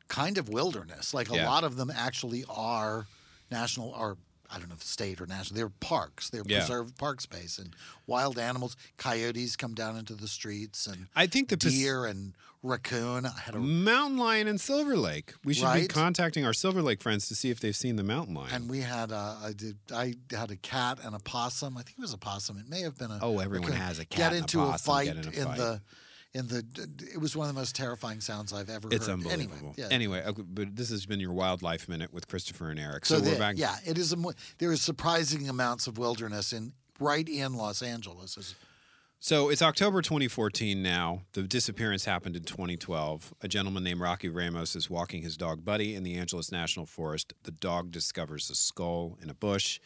[SPEAKER 1] kind of wilderness. Like a
[SPEAKER 2] Yeah.
[SPEAKER 1] lot of them actually are national or I don't know if state or national. They're parks. They're
[SPEAKER 2] Yeah.
[SPEAKER 1] preserved park space and wild animals. Coyotes come down into the streets and
[SPEAKER 2] I think the
[SPEAKER 1] deer and raccoon. I had a
[SPEAKER 2] mountain lion in Silver Lake. We should be contacting our Silver Lake friends to see if they've seen the mountain lion.
[SPEAKER 1] and we had a, I did I had a cat and a possum. I think it was a possum. It may have been a
[SPEAKER 2] Oh, everyone
[SPEAKER 1] raccoon.
[SPEAKER 2] has a cat
[SPEAKER 1] Get
[SPEAKER 2] and a
[SPEAKER 1] into a
[SPEAKER 2] possum,
[SPEAKER 1] fight
[SPEAKER 2] get in a fight.
[SPEAKER 1] in the in the. It was one of the most terrifying sounds I've ever
[SPEAKER 2] it's
[SPEAKER 1] heard.
[SPEAKER 2] unbelievable.
[SPEAKER 1] Anyway, yeah.
[SPEAKER 2] Anyway, okay, but this has been your wildlife minute with Christopher and Eric. So,
[SPEAKER 1] So,
[SPEAKER 2] we're back.
[SPEAKER 1] yeah, it is. A, there is surprising amounts of wilderness in right in Los Angeles.
[SPEAKER 2] So it's October 2014 now. The disappearance happened in 2012. A gentleman named Rocky Ramos is walking his dog Buddy in the Angeles National Forest. The dog discovers a skull in a bush.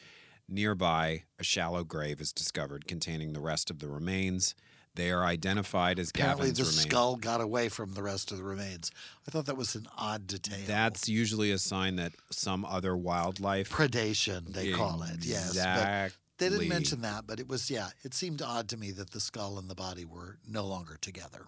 [SPEAKER 2] Nearby, a shallow grave is discovered containing the rest of the remains. They are identified as
[SPEAKER 1] Apparently,
[SPEAKER 2] Gavin's
[SPEAKER 1] the
[SPEAKER 2] remains.
[SPEAKER 1] skull got away from the rest of the remains. I thought that was an odd detail.
[SPEAKER 2] That's usually a sign that some other wildlife.
[SPEAKER 1] predation. They call it. Yes, but
[SPEAKER 2] Exactly.
[SPEAKER 1] they didn't mention that. But it was yeah. It seemed odd to me that the skull and the body were no longer together.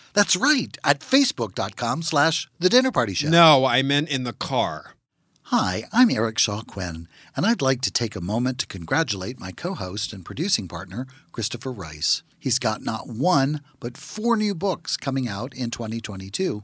[SPEAKER 1] That's right, at facebook.com slash the dinner party show.
[SPEAKER 2] No, I meant in the car.
[SPEAKER 1] Hi, I'm Eric Shaw Quinn, and I'd like to take a moment to congratulate my co host and producing partner, Christopher Rice. He's got not one, but four new books coming out in 2022.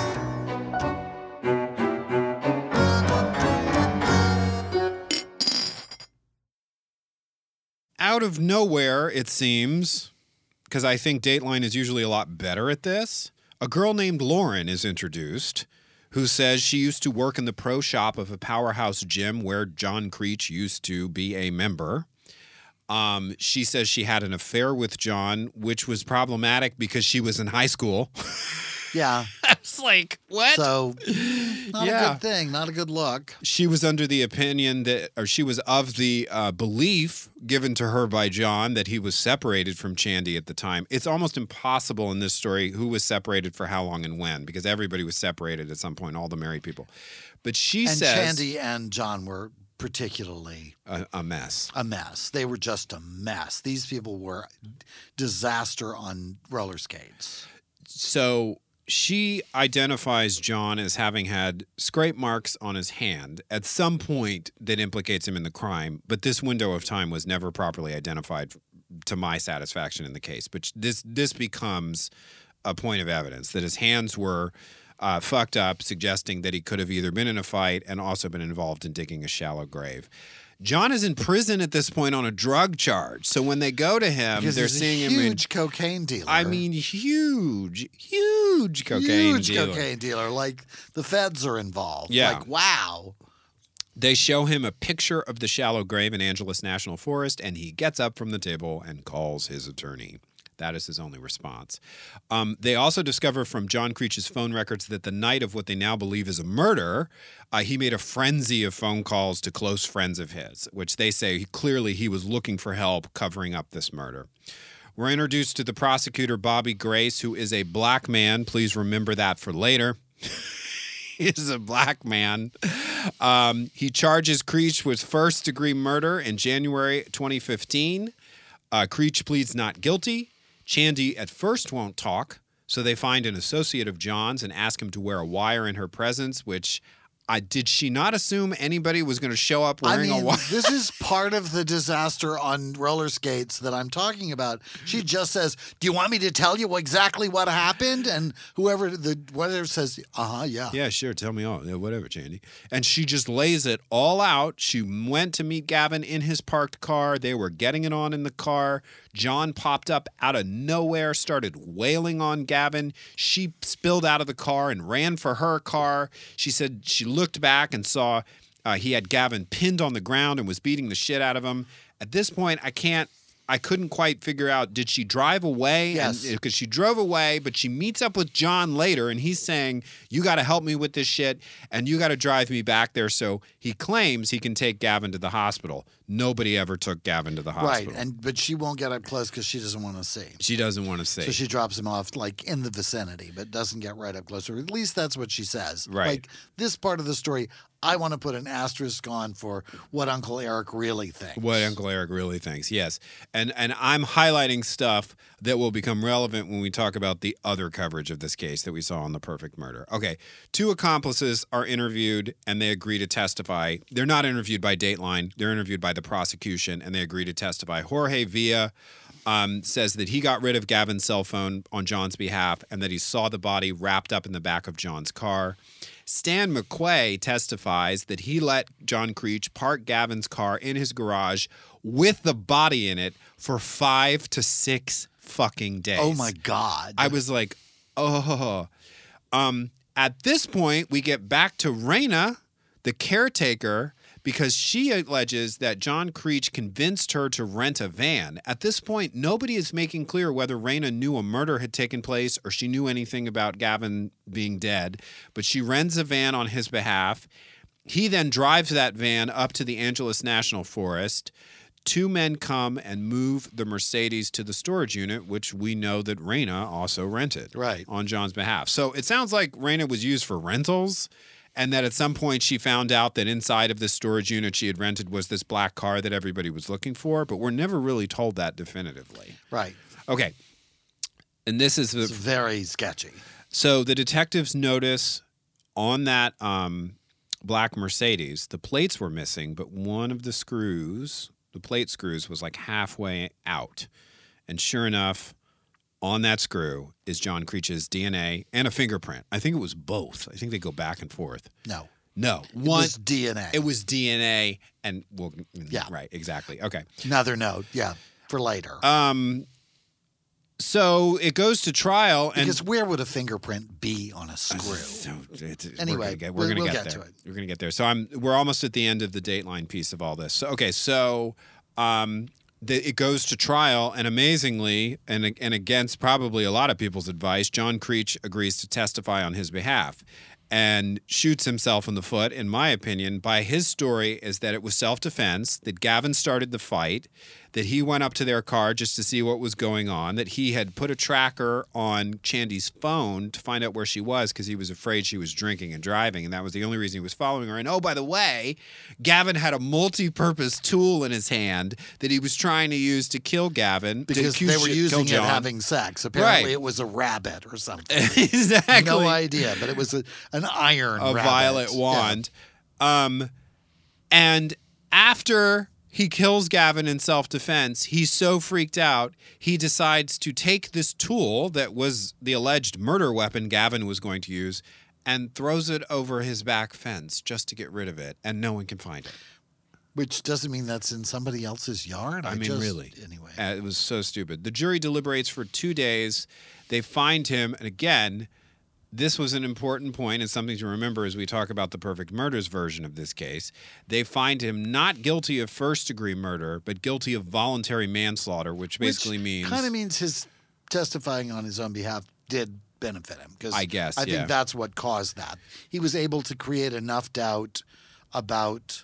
[SPEAKER 2] Out of nowhere, it seems, because I think Dateline is usually a lot better at this. A girl named Lauren is introduced who says she used to work in the pro shop of a powerhouse gym where John Creech used to be a member. Um, she says she had an affair with John, which was problematic because she was in high school. <laughs>
[SPEAKER 1] Yeah. <laughs>
[SPEAKER 2] I was like, what?
[SPEAKER 1] So, not a good thing. Not a good look.
[SPEAKER 2] she was under the opinion that, or she was of the uh, belief given to her by John that he was separated from Chandi at the time. It's almost impossible in this story who was separated for how long and when, because everybody was separated at some point, all the married people. But she
[SPEAKER 1] And
[SPEAKER 2] says
[SPEAKER 1] Chandi and John were particularly
[SPEAKER 2] a, a mess.
[SPEAKER 1] a mess. They were just a mess. These people were disaster on roller skates.
[SPEAKER 2] So she identifies John as having had scrape marks on his hand at some point that implicates him in the crime, but this window of time was never properly identified to my satisfaction in the case. But this this becomes a point of evidence that his hands were uh, fucked up, suggesting that he could have either been in a fight and also been involved in digging a shallow grave. John is in prison at this point on a drug charge. So when they go to him,
[SPEAKER 1] Because
[SPEAKER 2] they're seeing him a
[SPEAKER 1] huge cocaine dealer.
[SPEAKER 2] I mean, huge, huge cocaine dealer.
[SPEAKER 1] huge
[SPEAKER 2] dealer.
[SPEAKER 1] cocaine dealer. Like the feds are involved.
[SPEAKER 2] Yeah.
[SPEAKER 1] Like wow.
[SPEAKER 2] They show him a picture of the shallow grave in Angeles National Forest, and he gets up from the table and calls his attorney. That is his only response. Um, they also discover from John Creech's phone records that the night of what they now believe is a murder, uh, he made a frenzy of phone calls to close friends of his, which they say he, clearly he was looking for help covering up this murder. We're introduced to the prosecutor, Bobby Grace, who is a black man. Please remember that for later. <laughs> he is a black man. Um, he charges Creech with first degree murder in January 2015. Uh, Creech pleads not guilty. Chandi at first won't talk, so they find an associate of John's and ask him to wear a wire in her presence, which I did she not assume anybody was going to show up
[SPEAKER 1] I
[SPEAKER 2] wearing
[SPEAKER 1] mean,
[SPEAKER 2] a wire?
[SPEAKER 1] this is <laughs> part of the disaster on roller skates that I'm talking about. She just says, "Do you want me to tell you exactly what happened?" And whoever the whatever says, "Uh huh, yeah."
[SPEAKER 2] Yeah, sure. Tell me all. Yeah, whatever, Chandi. And she just lays it all out. She went to meet Gavin in his parked car. They were getting it on in the car. John popped up out of nowhere, started wailing on Gavin. She spilled out of the car and ran for her car. She said she looked back and saw uh, he had Gavin pinned on the ground and was beating the shit out of him. At this point, I can't. I couldn't quite figure out did she drive away?
[SPEAKER 1] Yes.
[SPEAKER 2] Uh, because she drove away, but she meets up with John later and he's saying, You got to help me with this shit and you got to drive me back there. So he claims he can take Gavin to the hospital. Nobody ever took Gavin to the hospital.
[SPEAKER 1] Right, and but she won't get up close because she doesn't want to see.
[SPEAKER 2] she doesn't want to see.
[SPEAKER 1] So she drops him off like in the vicinity, but doesn't get right up close. Or at least that's what she says.
[SPEAKER 2] Right.
[SPEAKER 1] Like this part of the story, I want to put an asterisk on for what Uncle Eric really thinks.
[SPEAKER 2] what Uncle Eric really thinks, yes, and and I'm highlighting stuff that will become relevant when we talk about the other coverage of this case that we saw on the Perfect Murder. Okay, two accomplices are interviewed and they agree to testify. They're not interviewed by Dateline; they're interviewed by the prosecution, and they agree to testify. Jorge Villa um, says that he got rid of Gavin's cell phone on John's behalf and that he saw the body wrapped up in the back of John's car. Stan McQuay testifies that he let John Creech park Gavin's car in his garage with the body in it for five to six fucking days.
[SPEAKER 1] Oh my God.
[SPEAKER 2] I was like, oh. Um, at this point, we get back to Raina, the caretaker, because she alleges that John Creech convinced her to rent a van. At this point, nobody is making clear whether Raina knew a murder had taken place or she knew anything about Gavin being dead, but she rents a van on his behalf. He then drives that van up to the Angeles National Forest. Two men come and move the Mercedes to the storage unit, which we know that Raina also rented
[SPEAKER 1] Right.
[SPEAKER 2] on John's behalf. So it sounds like Raina was used for rentals, and that at some point she found out that inside of this storage unit she had rented was this black car that everybody was looking for, but we're never really told that definitively.
[SPEAKER 1] right.
[SPEAKER 2] Okay. And this is the
[SPEAKER 1] It's very sketchy.
[SPEAKER 2] so the detectives notice on that um, black Mercedes, the plates were missing, but one of the screws, the plate screws, was like halfway out. And sure enough, on that screw is John Creech's DNA and a fingerprint. I think it was both. I think they go back and forth.
[SPEAKER 1] No.
[SPEAKER 2] No,
[SPEAKER 1] It
[SPEAKER 2] one.
[SPEAKER 1] was DNA.
[SPEAKER 2] It was DNA, and well,
[SPEAKER 1] Yeah.
[SPEAKER 2] right, exactly. Okay.
[SPEAKER 1] Another note. Yeah. For later.
[SPEAKER 2] Um, so it goes to trial, and
[SPEAKER 1] Because where would a fingerprint be on a screw?
[SPEAKER 2] So it's,
[SPEAKER 1] Anyway,
[SPEAKER 2] we're gonna get, we're
[SPEAKER 1] we'll-
[SPEAKER 2] gonna
[SPEAKER 1] we'll
[SPEAKER 2] get there. We're gonna get there. So I'm we're almost at the end of the Dateline piece of all this. So okay, so um, the, it goes to trial, and amazingly, and and against probably a lot of people's advice, John Creech agrees to testify on his behalf. And shoots himself in the foot, in my opinion, by his story is that it was self defense, that Gavin started the fight, that he went up to their car just to see what was going on, that he had put a tracker on Chandi's phone to find out where she was because he was afraid she was drinking and driving, and that was the only reason he was following her. And oh, by the way, Gavin had a multi purpose tool in his hand that he was trying to use to kill Gavin.
[SPEAKER 1] Because they were using it
[SPEAKER 2] John.
[SPEAKER 1] having sex. Apparently,
[SPEAKER 2] Right.
[SPEAKER 1] it was a rabbit or something. <laughs>
[SPEAKER 2] exactly.
[SPEAKER 1] no idea, but it was a, an iron
[SPEAKER 2] a
[SPEAKER 1] rabbit.
[SPEAKER 2] violet
[SPEAKER 1] Yeah.
[SPEAKER 2] wand. Um, and after he kills Gavin in self defense, he's so freaked out, he decides to take this tool that was the alleged murder weapon Gavin was going to use and throws it over his back fence just to get rid of it, and no one can find it.
[SPEAKER 1] Which doesn't mean that's in somebody else's yard. I,
[SPEAKER 2] I mean,
[SPEAKER 1] just-
[SPEAKER 2] really.
[SPEAKER 1] Anyway,
[SPEAKER 2] Uh, it was so stupid. The jury deliberates for two days. They find him, and again, this was an important point and something to remember as we talk about the perfect murders version of this case. They find him not guilty of first degree murder, but guilty of voluntary manslaughter, which basically means
[SPEAKER 1] kind of means his testifying on his own behalf did benefit him. Because
[SPEAKER 2] I guess,
[SPEAKER 1] I
[SPEAKER 2] yeah.
[SPEAKER 1] think that's what caused that. He was able to create enough doubt about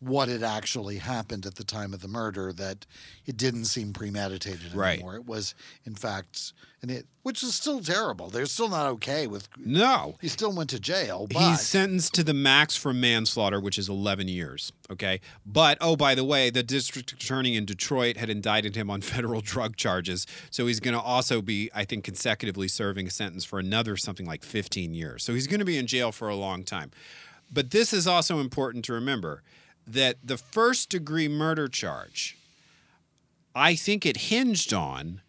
[SPEAKER 1] what had actually happened at the time of the murder that it didn't seem premeditated
[SPEAKER 2] Right.
[SPEAKER 1] anymore. It was, in fact, and it which is still terrible. They're still not okay with.
[SPEAKER 2] no.
[SPEAKER 1] He still went to jail, but
[SPEAKER 2] He's sentenced to the max for manslaughter, which is 11 years. Okay. But, oh, by the way, the district attorney in Detroit had indicted him on <laughs> federal drug charges. So he's going to also be, I think, consecutively serving a sentence for another something like 15 years. So he's going to be in jail for a long time. But this is also important to remember that the first degree murder charge, I think it hinged on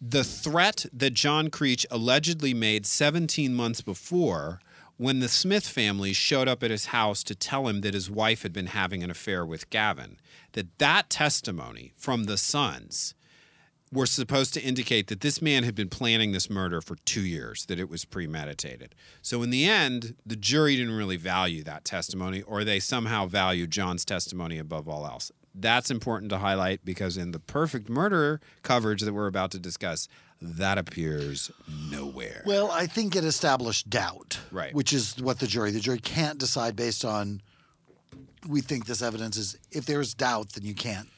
[SPEAKER 2] the threat that John Creech allegedly made 17 months before when the Smith family showed up at his house to tell him that his wife had been having an affair with Gavin that that testimony from the sons were supposed to indicate that this man had been planning this murder for 2 years that it was premeditated. So in the end the jury didn't really value that testimony or they somehow valued John's testimony above all else that's important to highlight because in the perfect murder coverage that we're about to discuss, that appears nowhere.
[SPEAKER 1] Well, I think it established doubt,
[SPEAKER 2] Right.
[SPEAKER 1] Which is what the jury. The jury can't decide based on. We think this evidence is. If there's doubt, then you can't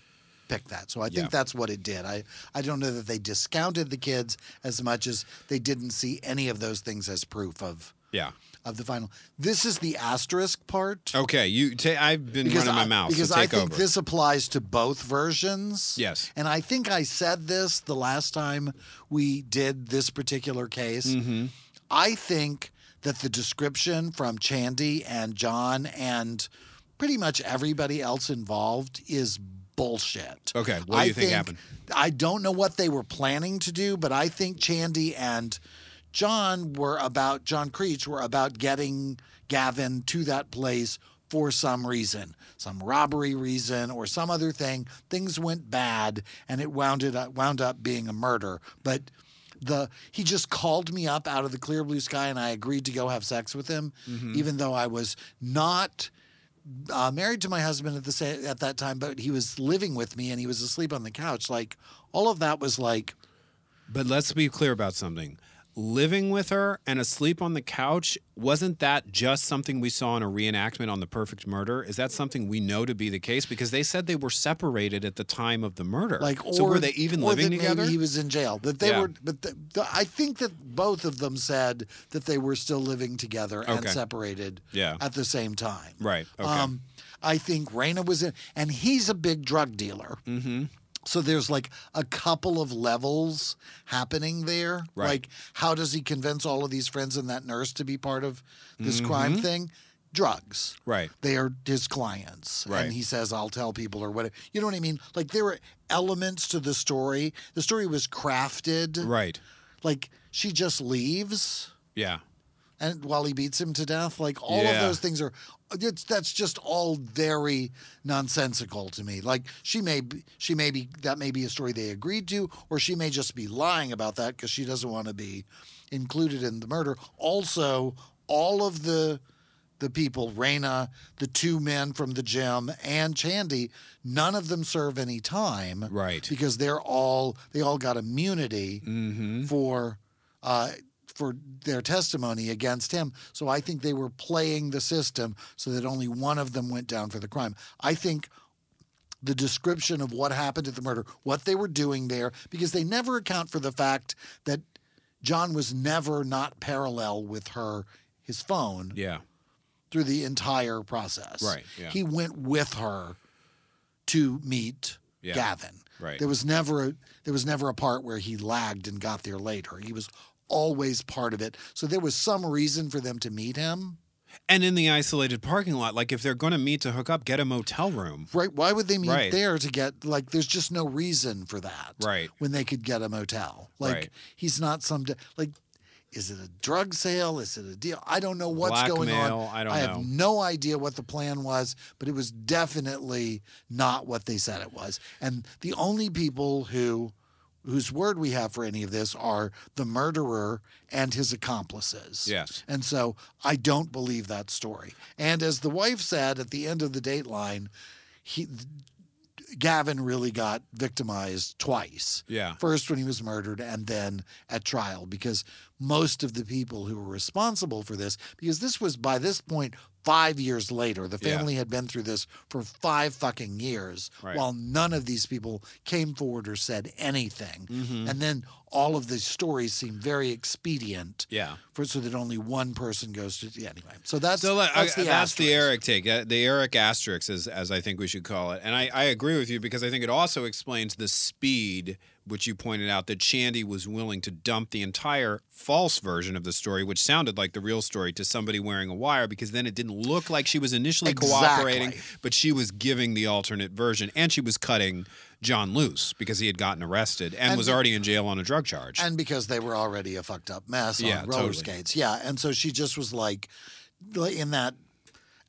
[SPEAKER 1] pick that. So I think
[SPEAKER 2] Yeah.
[SPEAKER 1] that's what it did. I I don't know that they discounted the kids as much as they didn't see any of those things as proof of
[SPEAKER 2] yeah.
[SPEAKER 1] of the final. This is the asterisk part.
[SPEAKER 2] Okay. You. ta- I've been running my mouth.
[SPEAKER 1] because
[SPEAKER 2] so
[SPEAKER 1] I think
[SPEAKER 2] over.
[SPEAKER 1] this applies to both versions.
[SPEAKER 2] Yes.
[SPEAKER 1] And I think I said this the last time we did this particular case.
[SPEAKER 2] Mm-hmm.
[SPEAKER 1] I think that the description from Chandi and John and pretty much everybody else involved is bullshit.
[SPEAKER 2] Okay, what do
[SPEAKER 1] I
[SPEAKER 2] you think happened?
[SPEAKER 1] I don't know what they were planning to do, but I think Chandi and John were about John Creech were about getting Gavin to that place for some reason, some robbery reason or some other thing. Things went bad and it wound it up, wound up being a murder. But the he just called me up out of the clear blue sky and I agreed to go have sex with him, mm-hmm. even though I was not uh, married to my husband at the sa- at that time, but he was living with me and he was asleep on the couch. Like all of that was like
[SPEAKER 2] But let's be clear about something. Living with her and asleep on the couch, wasn't that just something we saw in a reenactment on the perfect murder? Is that something we know to be the case? Because they said they were separated at the time of the murder.
[SPEAKER 1] like or
[SPEAKER 2] so were they even living together?
[SPEAKER 1] Maybe he was in jail. That they
[SPEAKER 2] Yeah.
[SPEAKER 1] were, but the, the, I think that both of them said that they were still living together and
[SPEAKER 2] Okay.
[SPEAKER 1] separated
[SPEAKER 2] Yeah.
[SPEAKER 1] at the same time.
[SPEAKER 2] Right. Okay.
[SPEAKER 1] Um, I think Raina was in, and he's a big drug dealer. Mm-hmm. So there's like a couple of levels happening there.
[SPEAKER 2] Right.
[SPEAKER 1] Like, how does he convince all of these friends and that nurse to be part of this
[SPEAKER 2] Mm-hmm.
[SPEAKER 1] crime thing? Drugs.
[SPEAKER 2] right.
[SPEAKER 1] They are his clients.
[SPEAKER 2] Right.
[SPEAKER 1] And he says, I'll tell people or whatever. You know what I mean? Like, there were elements to the story. The story was crafted.
[SPEAKER 2] Right.
[SPEAKER 1] Like, she just leaves.
[SPEAKER 2] Yeah.
[SPEAKER 1] And while he beats him to death, like all of those things are. It's, that's just all very nonsensical to me. Like she may be, she may be that may be a story they agreed to, or she may just be lying about that because she doesn't want to be included in the murder. Also, all of the the people, Raina, the two men from the gym, and Chandi, none of them serve any time.
[SPEAKER 2] Right.
[SPEAKER 1] Because they're all they all got immunity for uh, for their testimony against him. So I think they were playing the system so that only one of them went down for the crime. I think the description of what happened at the murder, what they were doing there, because they never account for the fact that John was never not parallel with her his phone
[SPEAKER 2] Yeah.
[SPEAKER 1] through the entire process.
[SPEAKER 2] Right, yeah.
[SPEAKER 1] He went with her to meet
[SPEAKER 2] Yeah,
[SPEAKER 1] Gavin.
[SPEAKER 2] right.
[SPEAKER 1] There was never a, there was never a part where he lagged and got there later. He was always part of it. So there was some reason for them to meet him.
[SPEAKER 2] And in the isolated parking lot, like if they're going to meet to hook up, get a motel room.
[SPEAKER 1] Right? Why would they meet
[SPEAKER 2] Right.
[SPEAKER 1] there to get like? There's just no reason for that.
[SPEAKER 2] Right.
[SPEAKER 1] When they could get a motel. Like
[SPEAKER 2] Right.
[SPEAKER 1] he's not some like. Is it a drug sale? Is it a deal? I don't know what's going on.
[SPEAKER 2] I don't
[SPEAKER 1] have
[SPEAKER 2] know.
[SPEAKER 1] no idea what the plan was, but it was definitely not what they said it was. And the only people who whose word we have for any of this are the murderer and his accomplices.
[SPEAKER 2] Yes.
[SPEAKER 1] And so I don't believe that story. And as the wife said at the end of the dateline, he Gavin really got victimized twice.
[SPEAKER 2] Yeah.
[SPEAKER 1] First when he was murdered and then at trial because most of the people who were responsible for this because this was by this point 5 years later. The
[SPEAKER 2] Yeah.
[SPEAKER 1] family had been through this for 5 fucking years
[SPEAKER 2] Right.
[SPEAKER 1] while none of these people came forward or said anything.
[SPEAKER 2] Mm-hmm.
[SPEAKER 1] And then all of the stories seem very expedient
[SPEAKER 2] Yeah.
[SPEAKER 1] for so that only one person goes to yeah, anyway. So that's
[SPEAKER 2] So like,
[SPEAKER 1] that's
[SPEAKER 2] I-
[SPEAKER 1] the
[SPEAKER 2] that's the. Eric take, uh, the Eric asterisk, as as I think we should call it. And I, I agree with you because I think it also explains the speed which you pointed out that Chandi was willing to dump the entire false version of the story, which sounded like the real story, to somebody wearing a wire, because then it didn't look like she was initially
[SPEAKER 1] Exactly.
[SPEAKER 2] cooperating, but she was giving the alternate version, and she was cutting John loose because he had gotten arrested and,
[SPEAKER 1] And-
[SPEAKER 2] was already in jail on a drug charge.
[SPEAKER 1] and because they were already a fucked up mess
[SPEAKER 2] Yeah,
[SPEAKER 1] on roller
[SPEAKER 2] totally.
[SPEAKER 1] skates. Yeah, and so she just was like, like in that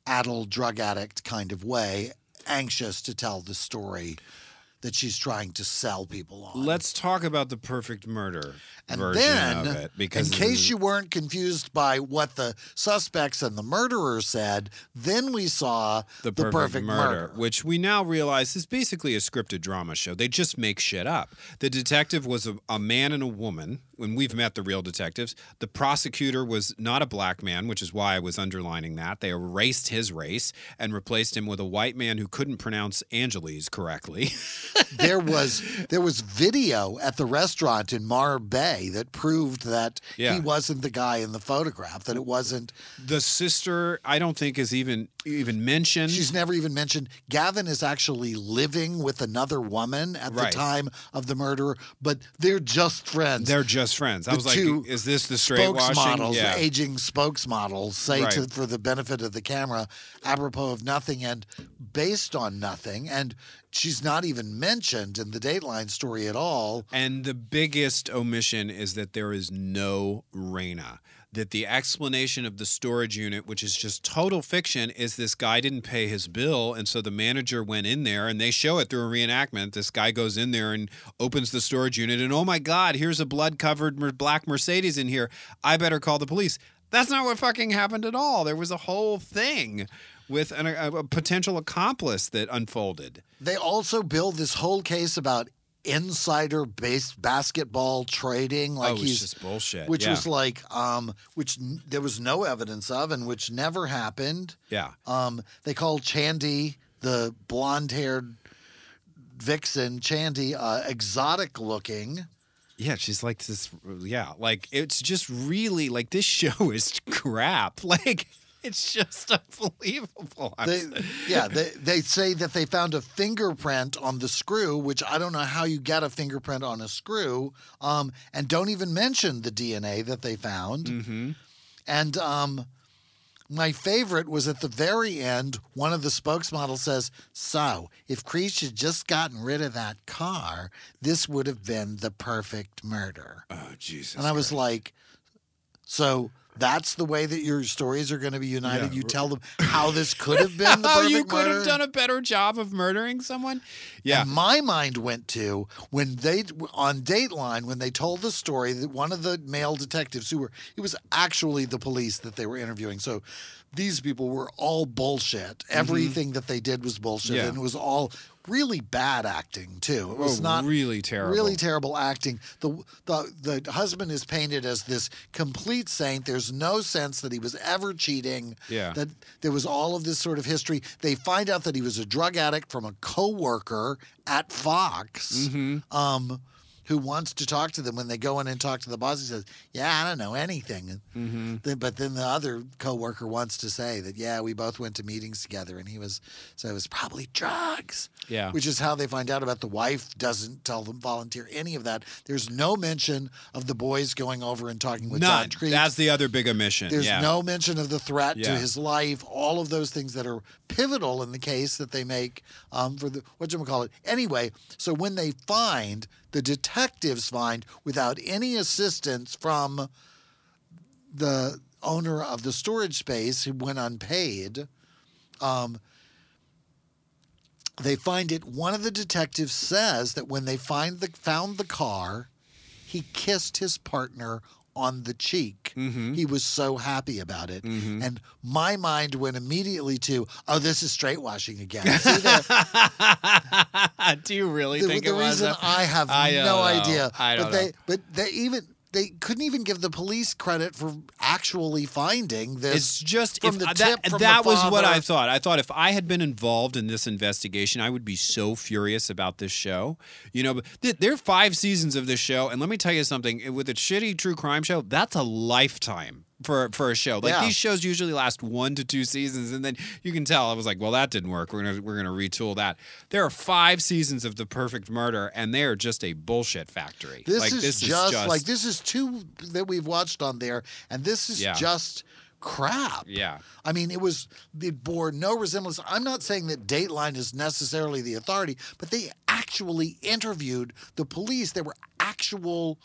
[SPEAKER 1] addled drug addict kind of way, anxious to tell the story that she's trying to sell people on.
[SPEAKER 2] Let's talk about the perfect murder
[SPEAKER 1] and
[SPEAKER 2] version
[SPEAKER 1] then,
[SPEAKER 2] of it, because
[SPEAKER 1] in case you weren't confused by what the suspects and the murderer said, then we saw
[SPEAKER 2] the perfect, murder, which we now realize is basically a scripted drama show. They just make shit up. The detective was a, a man and a woman. When we've met the real detectives, the prosecutor was not a black man, which is why I was underlining that. They erased his race and replaced him with a white man who couldn't pronounce Angeles correctly. <laughs>
[SPEAKER 1] there was there was video at the restaurant in Mar Bay that proved that
[SPEAKER 2] Yeah.
[SPEAKER 1] he wasn't the guy in the photograph. That it wasn't.
[SPEAKER 2] the sister, I don't think, is even even mentioned.
[SPEAKER 1] She's never even mentioned. Gavin is actually living with another woman at
[SPEAKER 2] Right.
[SPEAKER 1] the time of the murder, but they're just friends.
[SPEAKER 2] They're just friends. I
[SPEAKER 1] The
[SPEAKER 2] was like, is this the straight
[SPEAKER 1] spokes
[SPEAKER 2] washing?
[SPEAKER 1] models,
[SPEAKER 2] Yeah.
[SPEAKER 1] aging spokes models, say to, for the benefit of the camera, apropos of nothing and based on nothing. And she's not even mentioned in the Dateline story at all.
[SPEAKER 2] And the biggest omission is that there is no Raina. That the explanation of the storage unit, which is just total fiction, is this guy didn't pay his bill. And so the manager went in there and they show it through a reenactment. This guy goes in there and opens the storage unit. And oh my God, here's a blood covered black Mercedes in here. I better call the police. That's not what fucking happened at all. There was a whole thing with an, a, a potential accomplice that unfolded.
[SPEAKER 1] They also build this whole case about insider based basketball trading like
[SPEAKER 2] oh,
[SPEAKER 1] he's
[SPEAKER 2] just bullshit.
[SPEAKER 1] which
[SPEAKER 2] yeah.
[SPEAKER 1] was like um which n- there was no evidence of and which never happened
[SPEAKER 2] yeah.
[SPEAKER 1] um they called chandi the blonde-haired vixen chandi uh exotic looking
[SPEAKER 2] Yeah, she's like this. Yeah, like it's just really like this <laughs> show is crap. Like it's just unbelievable.
[SPEAKER 1] They, <laughs> yeah they, they say that they found a fingerprint on the screw which i don't know how you get a fingerprint on a screw um and don't even mention the dna that they found
[SPEAKER 2] Mhm.
[SPEAKER 1] And um, my favorite was at the very end, one of the spokesmodels says, So, if Creech had just gotten rid of that car, this would have been the perfect murder.
[SPEAKER 2] Oh Jesus!
[SPEAKER 1] And I was like, So That's the way that your stories are going to be united.
[SPEAKER 2] Yeah.
[SPEAKER 1] You tell them how this could have been the <laughs>
[SPEAKER 2] Oh, you could
[SPEAKER 1] murder.
[SPEAKER 2] have done a better job of murdering someone. Yeah.
[SPEAKER 1] And my mind went to when they on Dateline when they told the story that one of the male detectives who were it was actually the police that they were interviewing. So these people were all bullshit. Everything that they did was bullshit,
[SPEAKER 2] Mm-hmm. Yeah.
[SPEAKER 1] and it was all really bad acting too. It was
[SPEAKER 2] Oh,
[SPEAKER 1] not
[SPEAKER 2] really terrible.
[SPEAKER 1] Really terrible acting. The, the the husband is painted as this complete saint. There's no sense that he was ever cheating.
[SPEAKER 2] Yeah.
[SPEAKER 1] That there was all of this sort of history. They find out that he was a drug addict from a coworker at Fox.
[SPEAKER 2] Mm-hmm.
[SPEAKER 1] Um, who wants to talk to them when they go in and talk to the boss? He says, "Yeah, I don't know anything."
[SPEAKER 2] Mm-hmm.
[SPEAKER 1] Then, but then the other coworker wants to say that, "Yeah, we both went to meetings together, and he was so it was probably drugs."
[SPEAKER 2] Yeah.
[SPEAKER 1] which is how they find out about the wife doesn't tell them volunteer any of that. There's no mention of the boys going over and talking with
[SPEAKER 2] None.
[SPEAKER 1] John Creech.
[SPEAKER 2] That's the other big omission.
[SPEAKER 1] There's
[SPEAKER 2] yeah.
[SPEAKER 1] no mention of the threat to his life. All of those things that are pivotal in the case that they make um, for the what you call it. Anyway, so when they find the detectives find without any assistance from the owner of the storage space who went unpaid. Um, they find it. One of the detectives says that when they find the found the car, he kissed his partner on the cheek.
[SPEAKER 2] Mm-hmm.
[SPEAKER 1] He was so happy about it, and my mind went immediately to, "Oh, this is straight washing again." <laughs>
[SPEAKER 2] Do you really
[SPEAKER 1] the,
[SPEAKER 2] think
[SPEAKER 1] the
[SPEAKER 2] it was?
[SPEAKER 1] reason? I have
[SPEAKER 2] I
[SPEAKER 1] no
[SPEAKER 2] know.
[SPEAKER 1] idea,
[SPEAKER 2] I don't
[SPEAKER 1] but they, but they even they couldn't even give the police credit for actually finding this.
[SPEAKER 2] It's just
[SPEAKER 1] from
[SPEAKER 2] if
[SPEAKER 1] the
[SPEAKER 2] uh,
[SPEAKER 1] tip
[SPEAKER 2] that that was what I thought. I thought if I had been involved in this investigation, I would be so furious about this show. You know, th- there are five seasons of this show, and let me tell you something. With a shitty true crime show, that's a lifetime for for a show. Like
[SPEAKER 1] Yeah.
[SPEAKER 2] these shows usually last one to two seasons, and then you can tell. I was like, well, that didn't work. We're gonna we're gonna retool that. There are five seasons of The Perfect Murder, and they are just a bullshit factory.
[SPEAKER 1] This,
[SPEAKER 2] like,
[SPEAKER 1] is,
[SPEAKER 2] this
[SPEAKER 1] just,
[SPEAKER 2] is just
[SPEAKER 1] like this is two that we've watched on there, and this is
[SPEAKER 2] Yeah.
[SPEAKER 1] just crap.
[SPEAKER 2] Yeah.
[SPEAKER 1] I mean, it was it bore no resemblance. I'm not saying that Dateline is necessarily the authority, but they actually interviewed the police. There were actual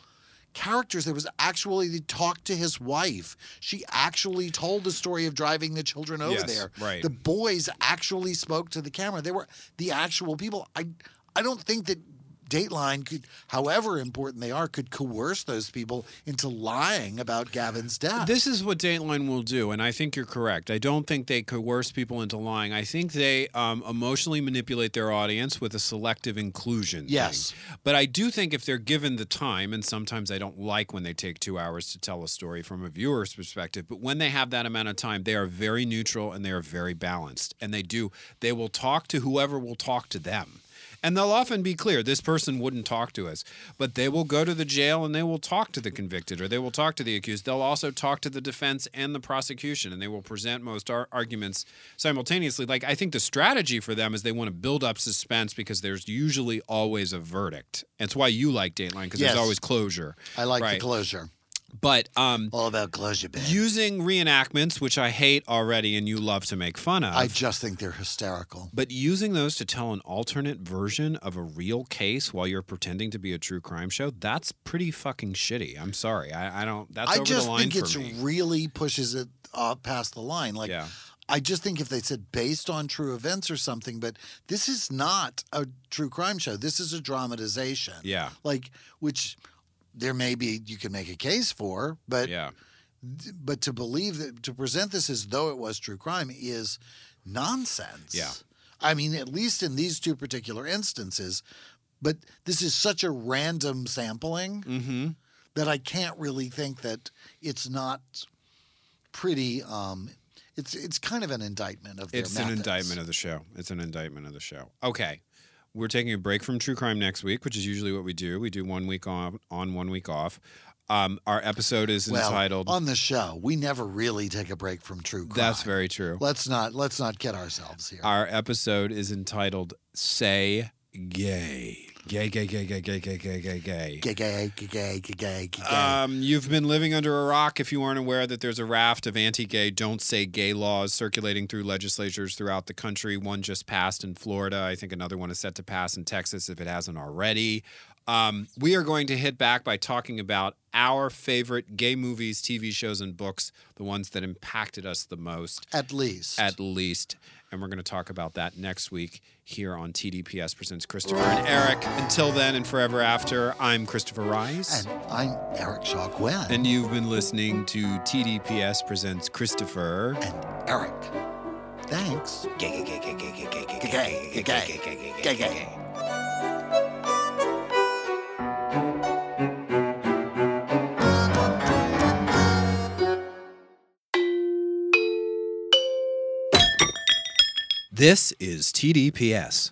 [SPEAKER 1] characters. There was actually they talked to his wife. She actually told the story of driving the children over
[SPEAKER 2] Yes,
[SPEAKER 1] there.
[SPEAKER 2] right.
[SPEAKER 1] The boys actually spoke to the camera. They were the actual people. I I don't think that Dateline could, however important they are, could coerce those people into lying about Gavin's death.
[SPEAKER 2] This is what Dateline will do, and I think you're correct. I don't think they coerce people into lying. I think they um, emotionally manipulate their audience with a selective inclusion. thing.
[SPEAKER 1] Yes.
[SPEAKER 2] But I do think if they're given the time, and sometimes I don't like when they take two hours to tell a story from a viewer's perspective, but when they have that amount of time, they are very neutral and they are very balanced. And they do, they will talk to whoever will talk to them. And they'll often be clear this person wouldn't talk to us, but they will go to the jail and they will talk to the convicted or they will talk to the accused. They'll also talk to the defense and the prosecution and they will present most ar- arguments simultaneously. Like, I think the strategy for them is they want to build up suspense because there's usually always a verdict. That's why you like Dateline because
[SPEAKER 1] Yes.
[SPEAKER 2] there's always closure.
[SPEAKER 1] I like
[SPEAKER 2] Right.
[SPEAKER 1] the closure.
[SPEAKER 2] But um,
[SPEAKER 1] All about closure,
[SPEAKER 2] using reenactments, which I hate already and you love to make fun of.
[SPEAKER 1] I just think they're hysterical.
[SPEAKER 2] But using those to tell an alternate version of a real case while you're pretending to be a true crime show, that's pretty fucking shitty. I'm sorry. I, I don't, that's
[SPEAKER 1] I
[SPEAKER 2] over
[SPEAKER 1] just
[SPEAKER 2] the line
[SPEAKER 1] think it's
[SPEAKER 2] me.
[SPEAKER 1] really pushes it uh, past the line. Like,
[SPEAKER 2] Yeah.
[SPEAKER 1] I just think if they said based on true events or something, but this is not a true crime show. This is a dramatization.
[SPEAKER 2] Yeah.
[SPEAKER 1] Like, which there may be you can make a case for, but
[SPEAKER 2] Yeah.
[SPEAKER 1] but to believe that to present this as though it was true crime is nonsense.
[SPEAKER 2] Yeah.
[SPEAKER 1] I mean, at least in these two particular instances, but this is such a random sampling
[SPEAKER 2] Mm-hmm.
[SPEAKER 1] that I can't really think that it's not pretty. Um, it's it's kind of an indictment of their
[SPEAKER 2] It's an indictment of the show. It's an indictment of the show. Okay. We're taking a break from true crime next week, which is usually what we do. We do one week on, on one week off. Um, our episode is
[SPEAKER 1] well,
[SPEAKER 2] entitled.
[SPEAKER 1] on the show. We never really take a break from true crime.
[SPEAKER 2] That's very true.
[SPEAKER 1] Let's not let's not kid ourselves here.
[SPEAKER 2] Our episode is entitled "Say Gay." Gay, gay, gay, gay, gay, gay, gay, gay, gay.
[SPEAKER 1] Gay, gay, gay, gay, gay, gay, gay.
[SPEAKER 2] Um, you've been living under a rock if you aren't aware that there's a raft of anti gay, don't say gay laws circulating through legislatures throughout the country. One just passed in Florida. I think another one is set to pass in Texas if it hasn't already. Um, we are going to hit back by talking about our favorite gay movies, TV shows, and books, the ones that impacted us the most,
[SPEAKER 1] At least.
[SPEAKER 2] at least. And we're going to talk about that next week here on TDPS Presents Christopher and Eric. Until then and forever after, I'm Christopher Rice.
[SPEAKER 1] and I'm Eric Shaw Quinn.
[SPEAKER 2] And you've been listening to TDPS Presents Christopher.
[SPEAKER 1] and Eric. Thanks. Gay, gay, gay, gay, gay, gay.
[SPEAKER 2] This is TDPS.